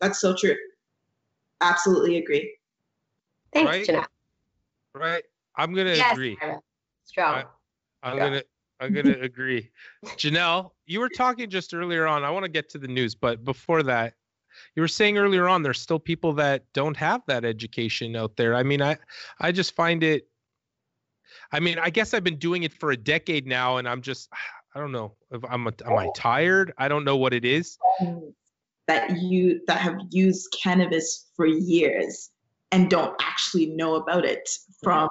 That's so true. Absolutely agree. Thanks, right? Janelle. Right. I'm gonna yes, agree. Strong. I, am gonna I'm gonna agree. Janelle, you were talking just earlier on. I want to get to the news, but before that, you were saying earlier on there's still people that don't have that education out there. I mean, I I just find it I mean, I guess I've been doing it for a decade now and I'm just I don't know if I'm a, am I tired? I don't know what it is. That you that have used cannabis for years and don't actually know about it from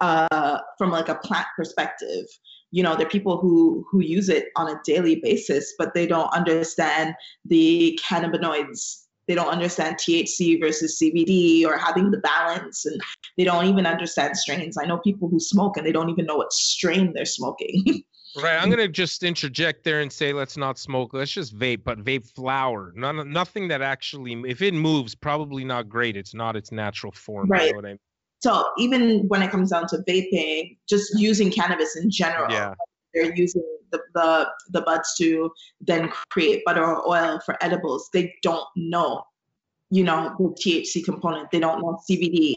uh from like a plant perspective you know there are people who who use it on a daily basis but they don't understand the cannabinoids they don't understand THC versus CBD or having the balance and they don't even understand strains. I know people who smoke and they don't even know what strain they're smoking. right. I'm going to just interject there and say let's not smoke. Let's just vape, but vape flower. None nothing that actually if it moves probably not great. It's not its natural form. Right. You know I mean? So even when it comes down to vaping, just using cannabis in general, yeah. They're using the, the, the buds to then create butter or oil for edibles. They don't know you know the THC component. They don't know CBD.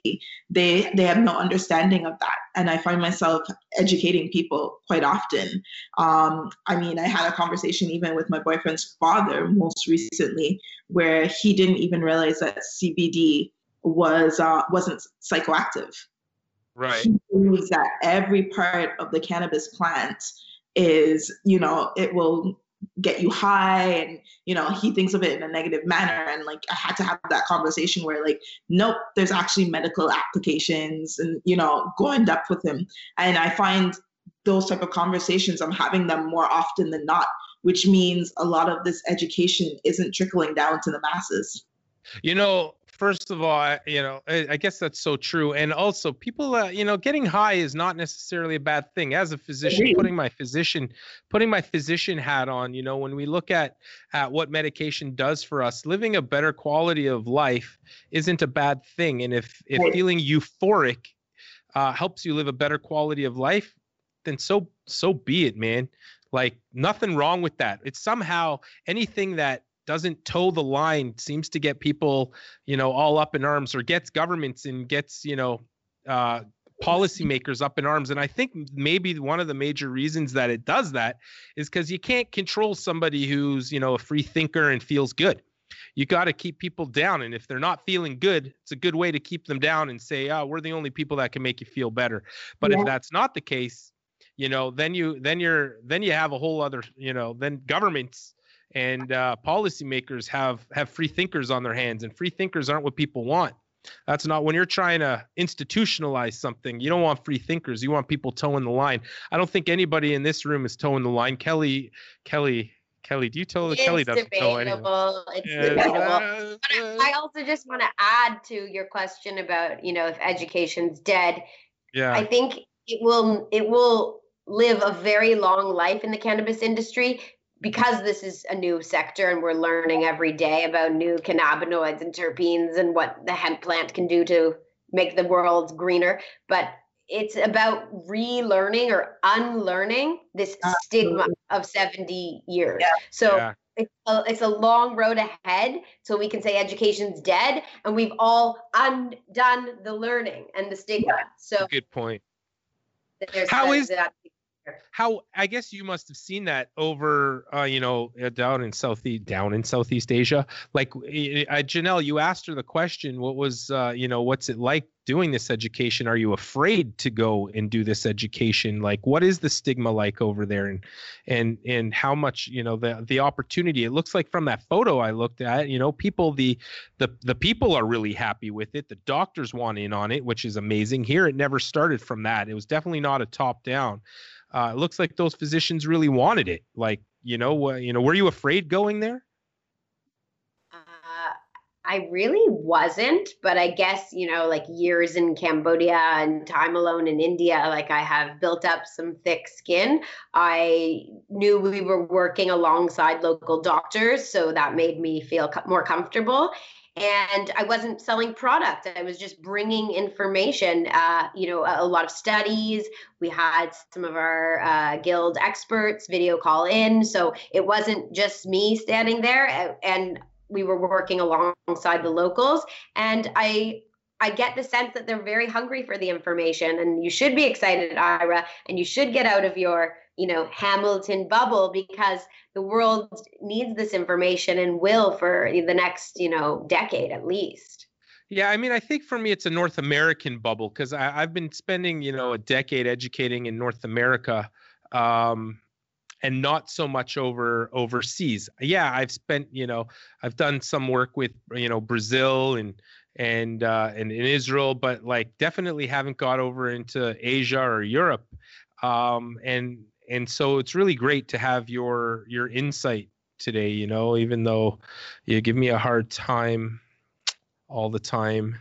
They they have no understanding of that. And I find myself educating people quite often. Um, I mean, I had a conversation even with my boyfriend's father most recently, where he didn't even realize that CBD was uh, wasn't psychoactive. Right. He believes that every part of the cannabis plant is, you know, it will get you high and you know he thinks of it in a negative manner. And like i had to have that conversation where like nope there's actually medical applications and you know go in depth with him. And i find those type of conversations i'm having them more often than not which means a lot of this education isn't trickling down to the masses. You know first of all, I, you know, I, I, guess that's so true. And also, people, uh, you know, getting high is not necessarily a bad thing. As a physician, putting my physician, putting my physician hat on, you know, when we look at at what medication does for us, living a better quality of life isn't a bad thing. And if if feeling euphoric uh, helps you live a better quality of life, then so so be it, man. Like nothing wrong with that. It's somehow anything that doesn't toe the line seems to get people, you know, all up in arms or gets governments and gets, you know, uh, policymakers up in arms. And I think maybe one of the major reasons that it does that is because you can't control somebody who's, you know, a free thinker and feels good. You got to keep people down. And if they're not feeling good, it's a good way to keep them down and say, oh, we're the only people that can make you feel better. But yeah. if that's not the case, you know, then you then you're then you have a whole other, you know, then governments and uh, policymakers have have free thinkers on their hands, and free thinkers aren't what people want. That's not when you're trying to institutionalize something. You don't want free thinkers. You want people toeing the line. I don't think anybody in this room is toeing the line. Kelly, Kelly, Kelly, do you tell it's Kelly doesn't debatable. It's yeah. debatable. But I also just want to add to your question about you know if education's dead. Yeah. I think it will it will live a very long life in the cannabis industry because this is a new sector and we're learning every day about new cannabinoids and terpenes and what the hemp plant can do to make the world greener but it's about relearning or unlearning this stigma of 70 years. Yeah. so yeah. It's, a, it's a long road ahead so we can say education's dead and we've all undone the learning and the stigma. So good point. how is that how I guess you must have seen that over, uh, you know, uh, down in southeast down in Southeast Asia. Like uh, Janelle, you asked her the question, what was, uh, you know, what's it like doing this education? Are you afraid to go and do this education? Like, what is the stigma like over there, and and and how much, you know, the the opportunity? It looks like from that photo I looked at, you know, people the the the people are really happy with it. The doctors want in on it, which is amazing. Here, it never started from that. It was definitely not a top down uh, it looks like those physicians really wanted it. Like, you know, uh, you know, were you afraid going there? Uh, I really wasn't, but I guess you know, like years in Cambodia and time alone in India, like I have built up some thick skin. I knew we were working alongside local doctors, so that made me feel more comfortable and I wasn't selling product. I was just bringing information. Uh, you know, a, a, lot of studies. We had some of our uh, guild experts video call in, so it wasn't just me standing there. And we were working alongside the locals. And I I get the sense that they're very hungry for the information, and you should be excited, Ira, and you should get out of your you know Hamilton bubble because the world needs this information and will for the next you know decade at least. Yeah, I mean, I think for me it's a North American bubble because I've been spending you know a decade educating in North America. Um, and not so much over overseas. Yeah, I've spent, you know, I've done some work with, you know, Brazil and and uh, and in Israel, but like definitely haven't got over into Asia or Europe. Um, and and so it's really great to have your your insight today you know even though you give me a hard time all the time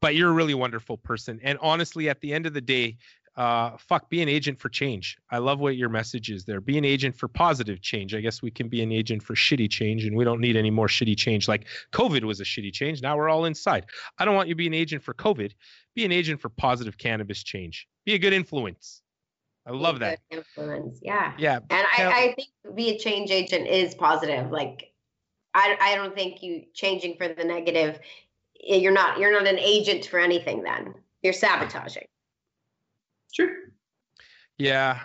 but you're a really wonderful person and honestly at the end of the day uh, fuck, be an agent for change. I love what your message is there. Be an agent for positive change. I guess we can be an agent for shitty change, and we don't need any more shitty change. Like COVID was a shitty change. Now we're all inside. I don't want you to be an agent for COVID. Be an agent for positive cannabis change. Be a good influence. I love that influence. Yeah. Yeah. And I, I think be a change agent is positive. Like I, I don't think you changing for the negative. You're not you're not an agent for anything. Then you're sabotaging. True. Yeah,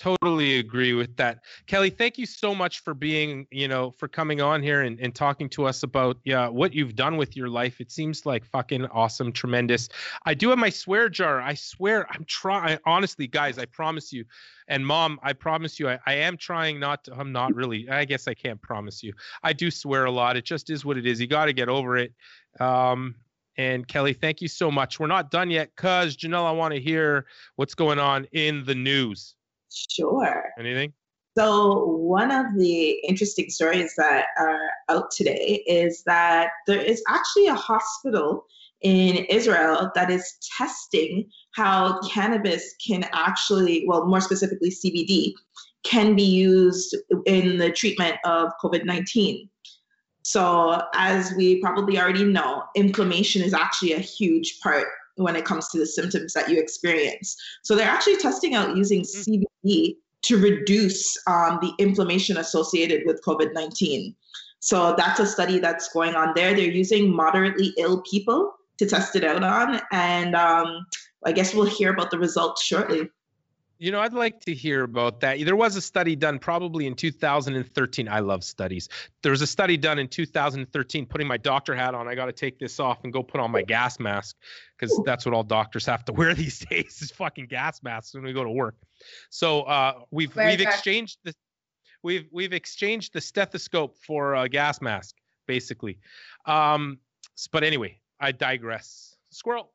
totally agree with that. Kelly thank you so much for being you know for coming on here and, and talking to us about yeah what you've done with your life. It seems like fucking awesome tremendous. I do have my swear jar. I swear i'm trying honestly guys i promise you and mom i promise you I, I am trying not to i'm not really i guess i can't promise you. I do swear a lot. It just is what it is. You got to get over it. Um and Kelly, thank you so much. We're not done yet because Janelle, I want to hear what's going on in the news. Sure. Anything? So, one of the interesting stories that are out today is that there is actually a hospital in Israel that is testing how cannabis can actually, well, more specifically CBD, can be used in the treatment of COVID 19. So, as we probably already know, inflammation is actually a huge part when it comes to the symptoms that you experience. So they're actually testing out using mm. CBD to reduce um, the inflammation associated with COVID 19. So that's a study that's going on there. They're using moderately ill people to test it out on. And um, I guess we'll hear about the results shortly. You know, I'd like to hear about that. There was a study done probably in 2013. I love studies. There was a study done in 2013. Putting my doctor hat on, I got to take this off and go put on my gas mask because that's what all doctors have to wear these days is fucking gas masks when we go to work. So uh, we've we've exchanged the we've we've exchanged the stethoscope for a gas mask basically. Um, but anyway, I digress. Squirrel.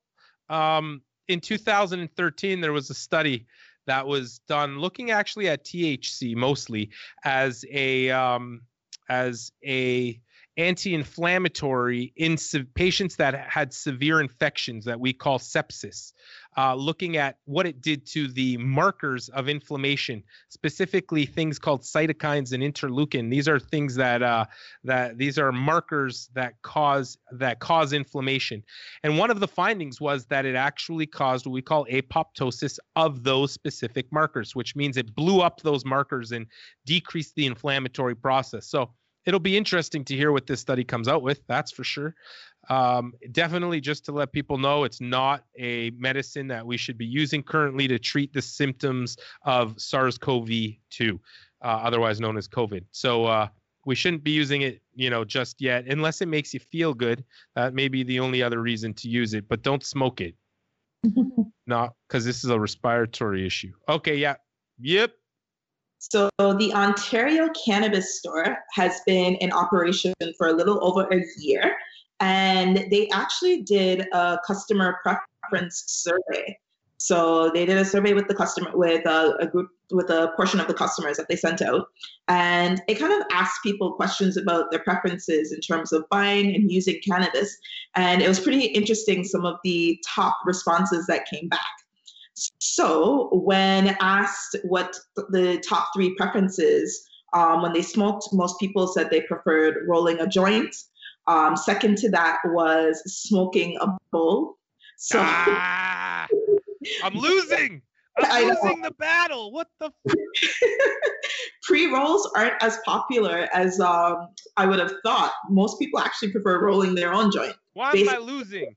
Um, in 2013, there was a study that was done looking actually at THC mostly as a um, as a anti-inflammatory in se- patients that had severe infections that we call sepsis uh, looking at what it did to the markers of inflammation specifically things called cytokines and interleukin. These are things that uh, that these are markers that cause that cause inflammation. And one of the findings was that it actually caused what we call apoptosis of those specific markers which means it blew up those markers and decreased the inflammatory process. So it'll be interesting to hear what this study comes out with. That's for sure. Um, definitely, just to let people know, it's not a medicine that we should be using currently to treat the symptoms of SARS-CoV-2, uh, otherwise known as COVID. So uh, we shouldn't be using it, you know, just yet, unless it makes you feel good. That may be the only other reason to use it, but don't smoke it. not because this is a respiratory issue. Okay, yeah, yep. So the Ontario Cannabis Store has been in operation for a little over a year, and they actually did a customer preference survey. So they did a survey with the customer, with a, a, group, with a portion of the customers that they sent out, and it kind of asked people questions about their preferences in terms of buying and using cannabis. And it was pretty interesting. Some of the top responses that came back. So, when asked what the top three preferences, um, when they smoked, most people said they preferred rolling a joint. Um, second to that was smoking a bowl. So, ah, I'm losing. I'm losing the battle. What the? Pre rolls aren't as popular as um, I would have thought. Most people actually prefer rolling their own joint. Why am I losing?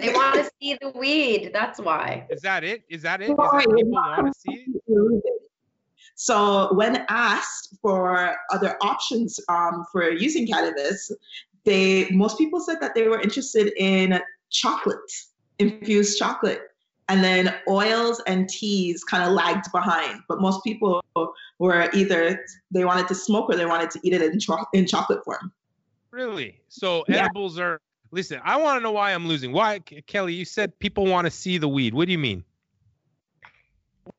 They want to see the weed. That's why. Is that it? Is that it? Is that people want to see it? So when asked for other options um, for using cannabis, they most people said that they were interested in chocolate, infused chocolate. And then oils and teas kind of lagged behind. But most people were either they wanted to smoke or they wanted to eat it in, cho- in chocolate form. Really? So yeah. edibles are Listen, I want to know why I'm losing. Why, Kelly? You said people want to see the weed. What do you mean?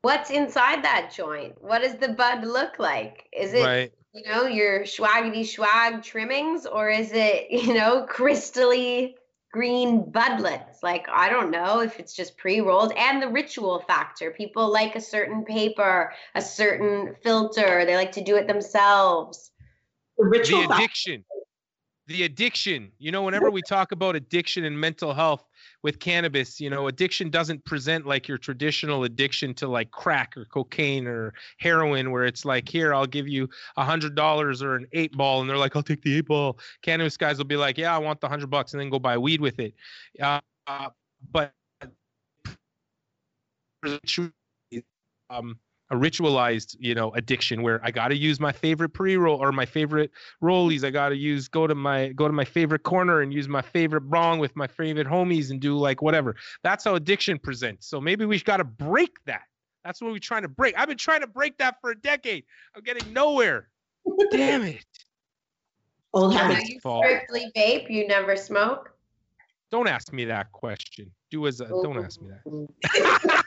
What's inside that joint? What does the bud look like? Is it right. you know your swaggity swag trimmings, or is it you know crystally green budlets? Like I don't know if it's just pre-rolled, and the ritual factor. People like a certain paper, a certain filter. They like to do it themselves. The ritual the addiction. Factor the addiction. You know, whenever we talk about addiction and mental health with cannabis, you know, addiction doesn't present like your traditional addiction to like crack or cocaine or heroin, where it's like, here, I'll give you a hundred dollars or an eight ball, and they're like, I'll take the eight ball. Cannabis guys will be like, yeah, I want the hundred bucks, and then go buy weed with it. Uh, but um, a ritualized, you know, addiction where I got to use my favorite pre-roll or my favorite rollies. I got to use go to my go to my favorite corner and use my favorite bong with my favorite homies and do like whatever. That's how addiction presents. So maybe we've got to break that. That's what we're trying to break. I've been trying to break that for a decade. I'm getting nowhere. Damn it. Old So habits. you fault. strictly vape, you never smoke? Don't ask me that question. Do as a, don't ask me that.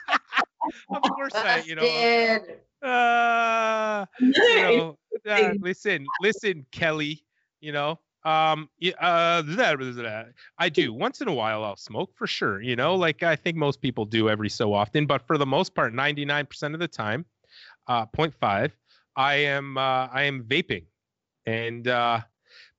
of course I, you know. Uh, you know, uh, listen, listen, Kelly. You know, um, uh. I do once in a while. I'll smoke for sure. You know, like I think most people do every so often. But for the most part, ninety nine percent of the time, uh, 0.5, I am uh, I am vaping, and uh,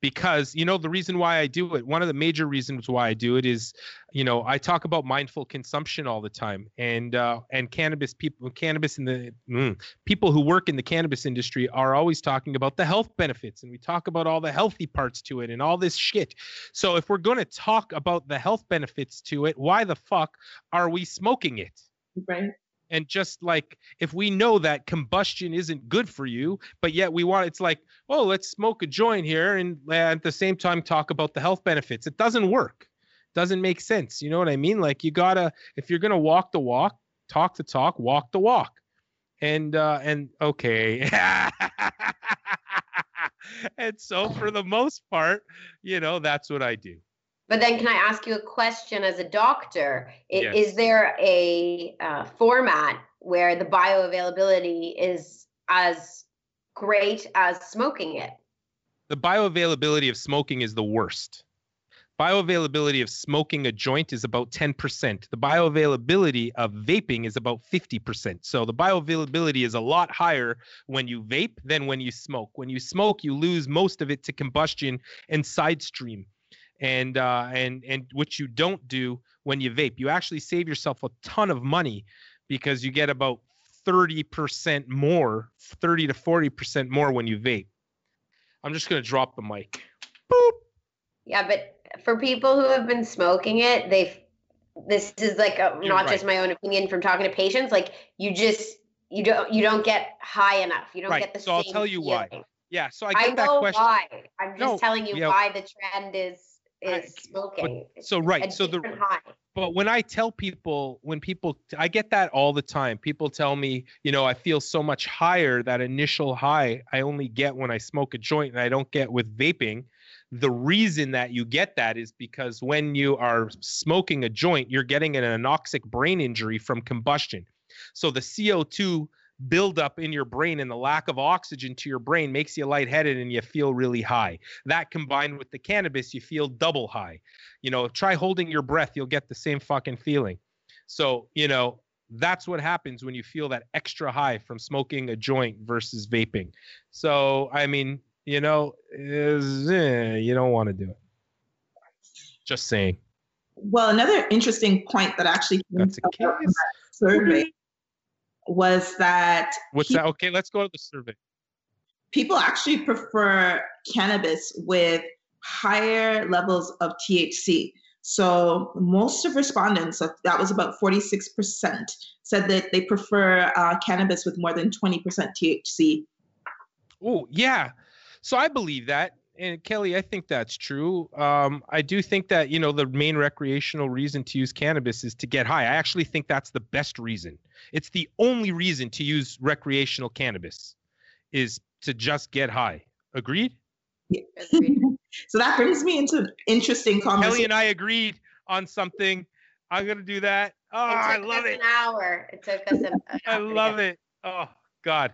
because you know the reason why I do it. One of the major reasons why I do it is, you know, I talk about mindful consumption all the time, and uh, and cannabis people, cannabis in the mm, people who work in the cannabis industry are always talking about the health benefits and we talk about all the healthy parts to it and all this shit. So if we're going to talk about the health benefits to it, why the fuck are we smoking it? right? And just like if we know that combustion isn't good for you, but yet we want it's like, oh, let's smoke a joint here and at the same time talk about the health benefits. It doesn't work. Doesn't make sense. You know what I mean? Like you gotta, if you're gonna walk the walk, talk the talk, walk the walk and uh and okay and so for the most part you know that's what i do But then, can I ask you a question as a doctor? I- Yes. Is there a uh, format where the bioavailability is as great as smoking it? the bioavailability of smoking is the worst bioavailability of smoking a joint is about 10% the bioavailability of vaping is about 50% so the bioavailability is a lot higher when you vape than when you smoke when you smoke you lose most of it to combustion and side stream and uh, and and which you don't do when you vape you actually save yourself a ton of money because you get about 30% more 30 to 40% more when you vape i'm just going to drop the mic boop Yeah, but for people who have been smoking it, they've. This is like a, You're not just my own opinion from talking to patients. Like you just you don't you don't get high enough. You don't Right, get the so I'll tell you why. yeah so i I, get that know question why. I'm just No, telling you yeah. why the trend is I- is smoking. It's so right so the high. but when I tell people, when people, I get that all the time. People tell me, you know, I feel so much higher. That initial high I only get when I smoke a joint, and I don't get with vaping. The reason that you get that is because when you are smoking a joint, you're getting an anoxic brain injury from combustion. So the CO2 buildup in your brain and the lack of oxygen to your brain makes you lightheaded and you feel really high. That combined with the cannabis, you feel double high. You know try holding your breath you'll get the same fucking feeling. So you know that's what happens when you feel that extra high from smoking a joint versus vaping. So i mean you know is, eh, you don't want to do it. Just saying. Well, another interesting point that actually came that's a case. survey was that what's that okay let's go to the survey people actually prefer cannabis with higher levels of THC. So most of respondents, that that was about 46%, said that they prefer uh, cannabis with more than 20% THC. Oh, yeah. So I believe that. And Kelly, I think that's true. Um, I do think that, you know, the main recreational reason to use cannabis is to get high. I actually think that's the best reason. It's the only reason to use recreational cannabis is to just get high. Agreed? So that brings me into interesting conversation. Kelly and I agreed on something. I'm to do that. Oh, I love it. An hour. It took us an I love it. Oh, God.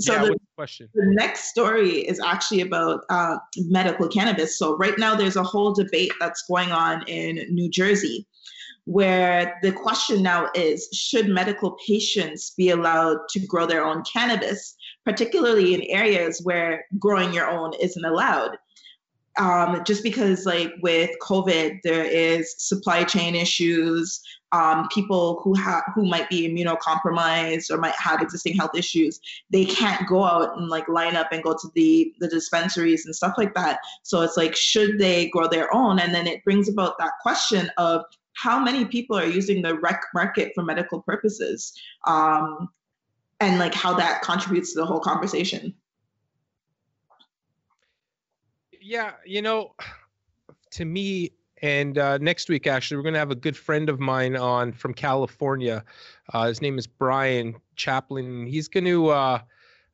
So yeah, the, question? the next story is actually about uh, medical cannabis. So right now there's a whole debate that's going on in New Jersey where the question now is should medical patients be allowed to grow their own cannabis, particularly in areas where growing your own isn't allowed? um, just because like with COVID, there is supply chain issues. Um, people who have who might be immunocompromised or might have existing health issues, they can't go out and like line up and go to the the dispensaries and stuff like that. So it's like, should they grow their own? And then it brings about that question of how many people are using the rec market for medical purposes, um, and like how that contributes to the whole conversation. yeah, you know, to me, and uh, next week actually, we're going to have a good friend of mine on from California. Uh, his name is Brian Chaplin. He's going to. Uh,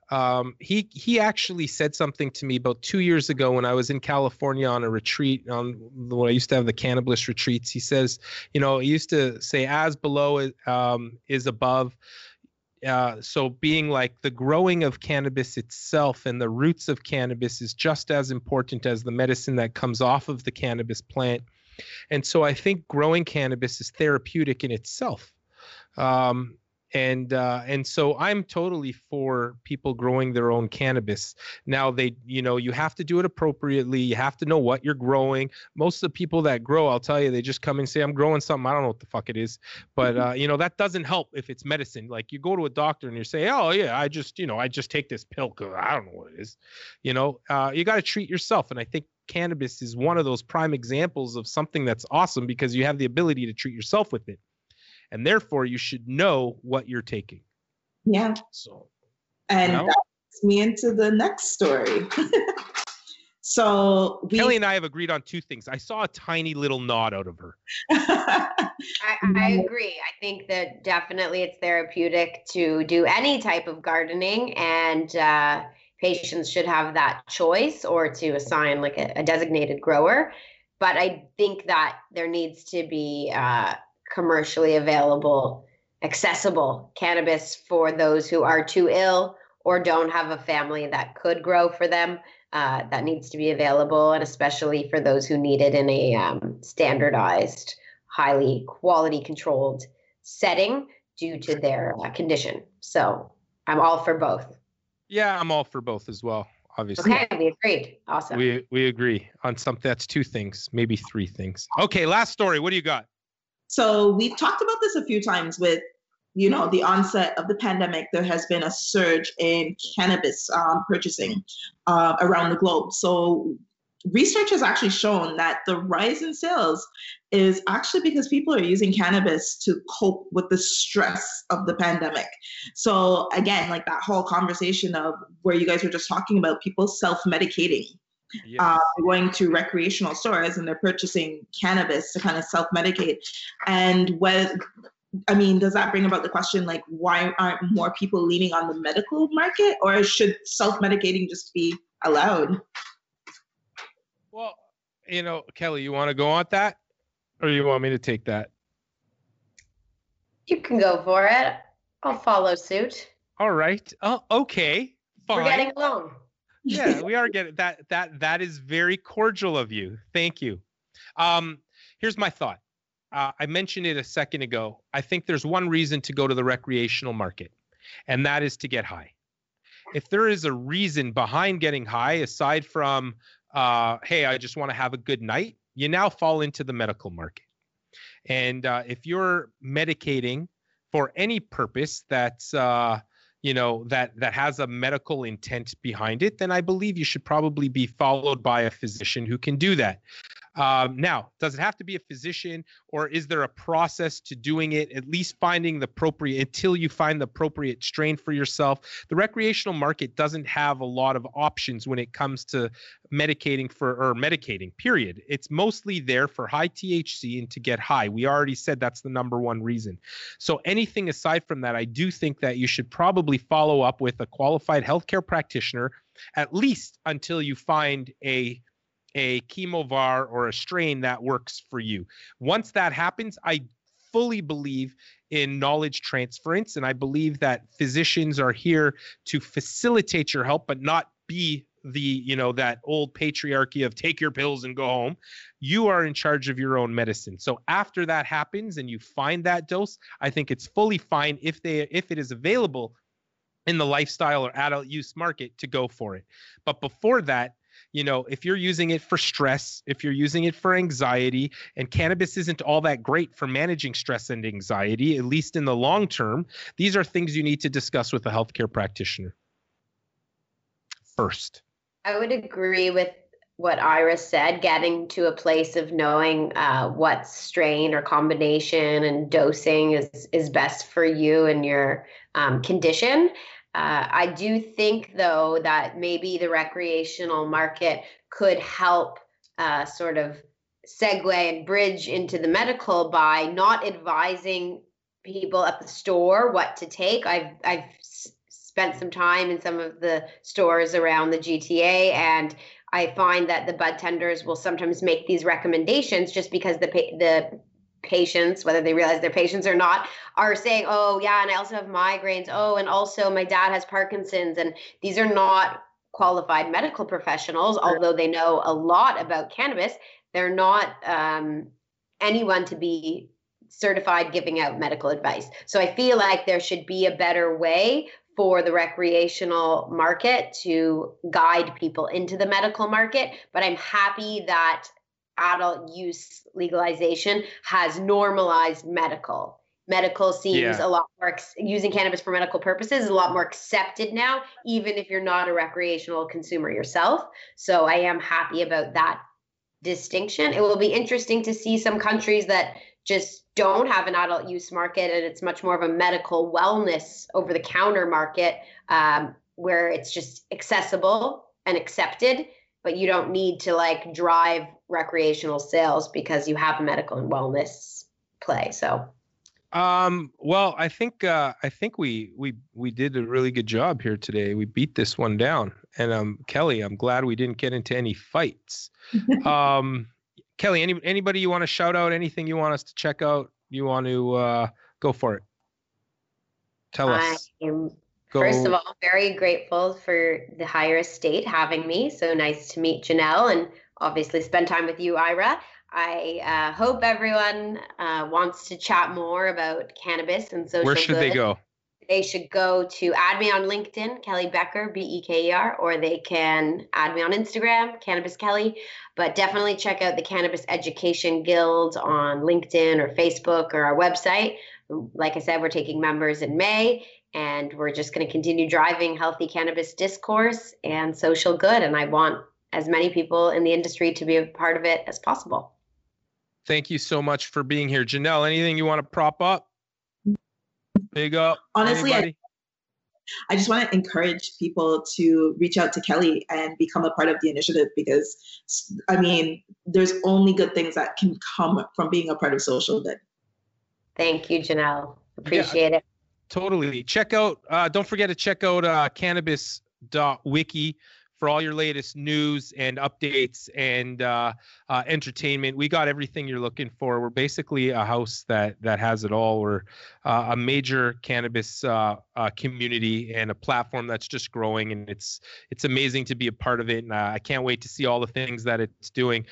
um, he he actually said something to me about two years ago when I was in California on a retreat on when I used to have the cannabis retreats. He says, you know, he used to say, "As below um, is above." uh, so being like the growing of cannabis itself and the roots of cannabis is just as important as the medicine that comes off of the cannabis plant and so i think growing cannabis is therapeutic in itself um, and uh, and so I'm totally for people growing their own cannabis. Now they, you know, you have to do it appropriately. You have to know what you're growing. Most of the people that grow, I'll tell you, they just come and say, "I'm growing something. I don't know what the fuck it is," but mm-hmm. uh, you know that doesn't help if it's medicine. Like you go to a doctor and you say, "Oh yeah, I just, you know, I just take this pill because I don't know what it is." You know, uh, you got to treat yourself, and I think cannabis is one of those prime examples of something that's awesome because you have the ability to treat yourself with it and therefore you should know what you're taking. Yeah. So, and you know? that takes me into the next story. so we, Kelly and I have agreed on two things. I saw a tiny little nod out of her. I, I agree. I think that definitely it's therapeutic to do any type of gardening and. Uh, patients should have that choice or to assign like a, a, designated grower. But I think that there needs to be uh, commercially available, accessible cannabis for those who are too ill or don't have a family that could grow for them. Uh, that needs to be available, and especially for those who need it in a um, standardized, highly quality controlled setting due to their uh, condition. So I'm all for both. Yeah, I'm all for both as well. Obviously. Okay, we agreed. Awesome. We we agree on something. That's two things, maybe three things. Okay, last story. What do you got? So we've talked about this a few times with, you know, the onset of the pandemic. There has been a surge in cannabis um, purchasing uh, around the globe. So research has actually shown that the rise in sales is actually because people are using cannabis to cope with the stress of the pandemic. So again, like that whole conversation of where you guys were just talking about people self-medicating Yes. Uh, going to recreational stores and they're purchasing cannabis to kind of self medicate. And when, I mean, does that bring about the question like, why aren't more people leaning on the medical market or should self medicating just be allowed? You know, Kelly, you want to go on that or you want me to take that? You can go for it. I'll follow suit. All right. Oh, okay. Fine. We're getting along yeah, we are getting that. That that is very cordial of you. Thank you. Um, here's my thought. Uh, I mentioned it a second ago. I think there's one reason to go to the recreational market, and that is to get high. If there is a reason behind getting high, aside from, uh, hey, I just want to have a good night, you now fall into the medical market. And uh, if you're medicating for any purpose that's uh, you know that that has a medical intent behind it then i believe you should probably be followed by a physician who can do that um, now, does it have to be a physician, or is there a process to doing it? At least finding the appropriate until you find the appropriate strain for yourself. The recreational market doesn't have a lot of options when it comes to medicating for or medicating. Period. It's mostly there for high THC and to get high. We already said that's the number one reason. So anything aside from that, I do think that you should probably follow up with a qualified healthcare practitioner at least until you find a a chemovar or a strain that works for you. Once that happens, I fully believe in knowledge transference and I believe that physicians are here to facilitate your help but not be the you know that old patriarchy of take your pills and go home. You are in charge of your own medicine. So after that happens and you find that dose i think it's fully fine if they if it is available in the lifestyle or adult use market to go for it. But before that you know, if you're using it for stress, if you're using it for anxiety, and cannabis isn't all that great for managing stress and anxiety, at least in the long term, these are things you need to discuss with a healthcare practitioner first. I would agree with what Iris said, getting to a place of knowing uh, what strain or combination and dosing is is best for you and your um, condition. Uh, I do think, though, that maybe the recreational market could help uh, sort of segue and bridge into the medical by not advising people at the store what to take. I've I've spent some time in some of the stores around the GTA and I find that the bud tenders will sometimes make these recommendations just because the the patients, whether they realize they're patients or not, are saying, "Oh, yeah, and I also have migraines. Oh, and also my dad has Parkinson's." And these are not qualified medical professionals, although they know a lot about cannabis. They're not um, anyone to be certified giving out medical advice. So I feel like there should be a better way for the recreational market to guide people into the medical market. But I'm happy that adult use legalization has normalized medical. Medical seems yeah. a lot more using cannabis for medical purposes is a lot more accepted now, even if you're not a recreational consumer yourself. So I am happy about that distinction. It will be interesting to see some countries that just don't have an adult use market and it's much more of a medical wellness over the counter market um, where it's just accessible and accepted but you don't need to like drive recreational sales because you have a medical and wellness play. So um, well, I think uh, I think we we we did a really good job here today. We beat this one down, and um, Kelly, I'm glad we didn't get into any fights. um, Kelly, any anybody you want to shout out? Anything you want us to check out? You want to uh, go for it? Tell us. I am Go. First of all, very grateful for the higher estate having me. So nice to meet Janelle and obviously spend time with you, Ira. I uh, hope everyone uh, wants to chat more about cannabis and social. Where should good. they go? They should go to add me on LinkedIn, Kelly Beker, B E K E R, or they can add me on Instagram, Cannabis Kelly. But definitely check out the Cannabis Education Guild on LinkedIn or Facebook or our website. Like I said, we're taking members in May and we're just going to continue driving healthy cannabis discourse and social good. And I want as many people in the industry to be a part of it as possible. Thank you so much for being here. Janelle, anything you want to prop up? Big up. Honestly, I, I just want to encourage people to reach out to Kelly and become a part of the initiative because, I mean, there's only good things that can come from being a part of social good. Thank you, Janelle. Appreciate yeah. it. Totally. Check out, uh, don't forget to check out uh, cannabis.wiki for all your latest news and updates and uh, uh, entertainment. We got everything you're looking for. We're basically a house that that has it all. We're uh, a major cannabis uh, uh, community and a platform that's just growing, and it's it's amazing to be a part of it. And uh, I can't wait to see all the things that it's doing.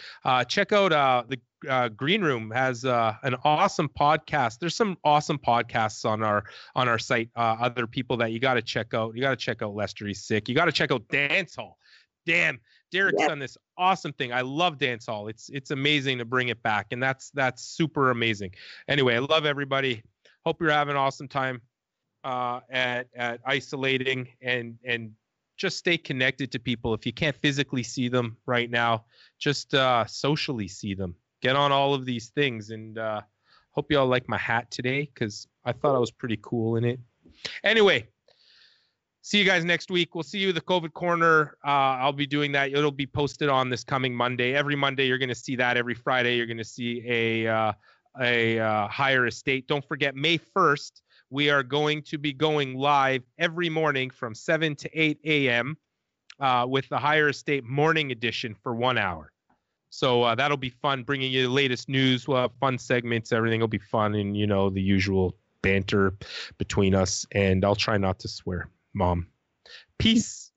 check out the uh, Green Room has uh, an awesome podcast. There's some awesome podcasts on our on our site. Uh, other people that you got to check out. You got to check out Lester He's Sick. You got to check out Dance Hall. Damn, Derek's yeah. done this awesome thing. I love Dance Hall. It's it's amazing to bring it back, and that's that's super amazing. Anyway, I love everybody. Hope you're having an awesome time uh, at at isolating and and just stay connected to people. If you can't physically see them right now, just uh, socially see them get on all of these things. And uh, hope you all like my hat today because I thought I was pretty cool in it. Anyway, see you guys next week. We'll see you the COVID corner. Uh, I'll be doing that. It'll be posted on this coming Monday. Every Monday, you're going to see that. Every Friday, you're going to see a uh, a uh, higher estate. Don't forget, May 1st, we are going to be going live every morning from 7 to 8 a.m. Uh, with the higher estate morning edition for one hour. So uh, that'll be fun, bringing you the latest news. Have fun segments. Everything will be fun, and you know the usual banter between us. And I'll try not to swear, Mom. Peace.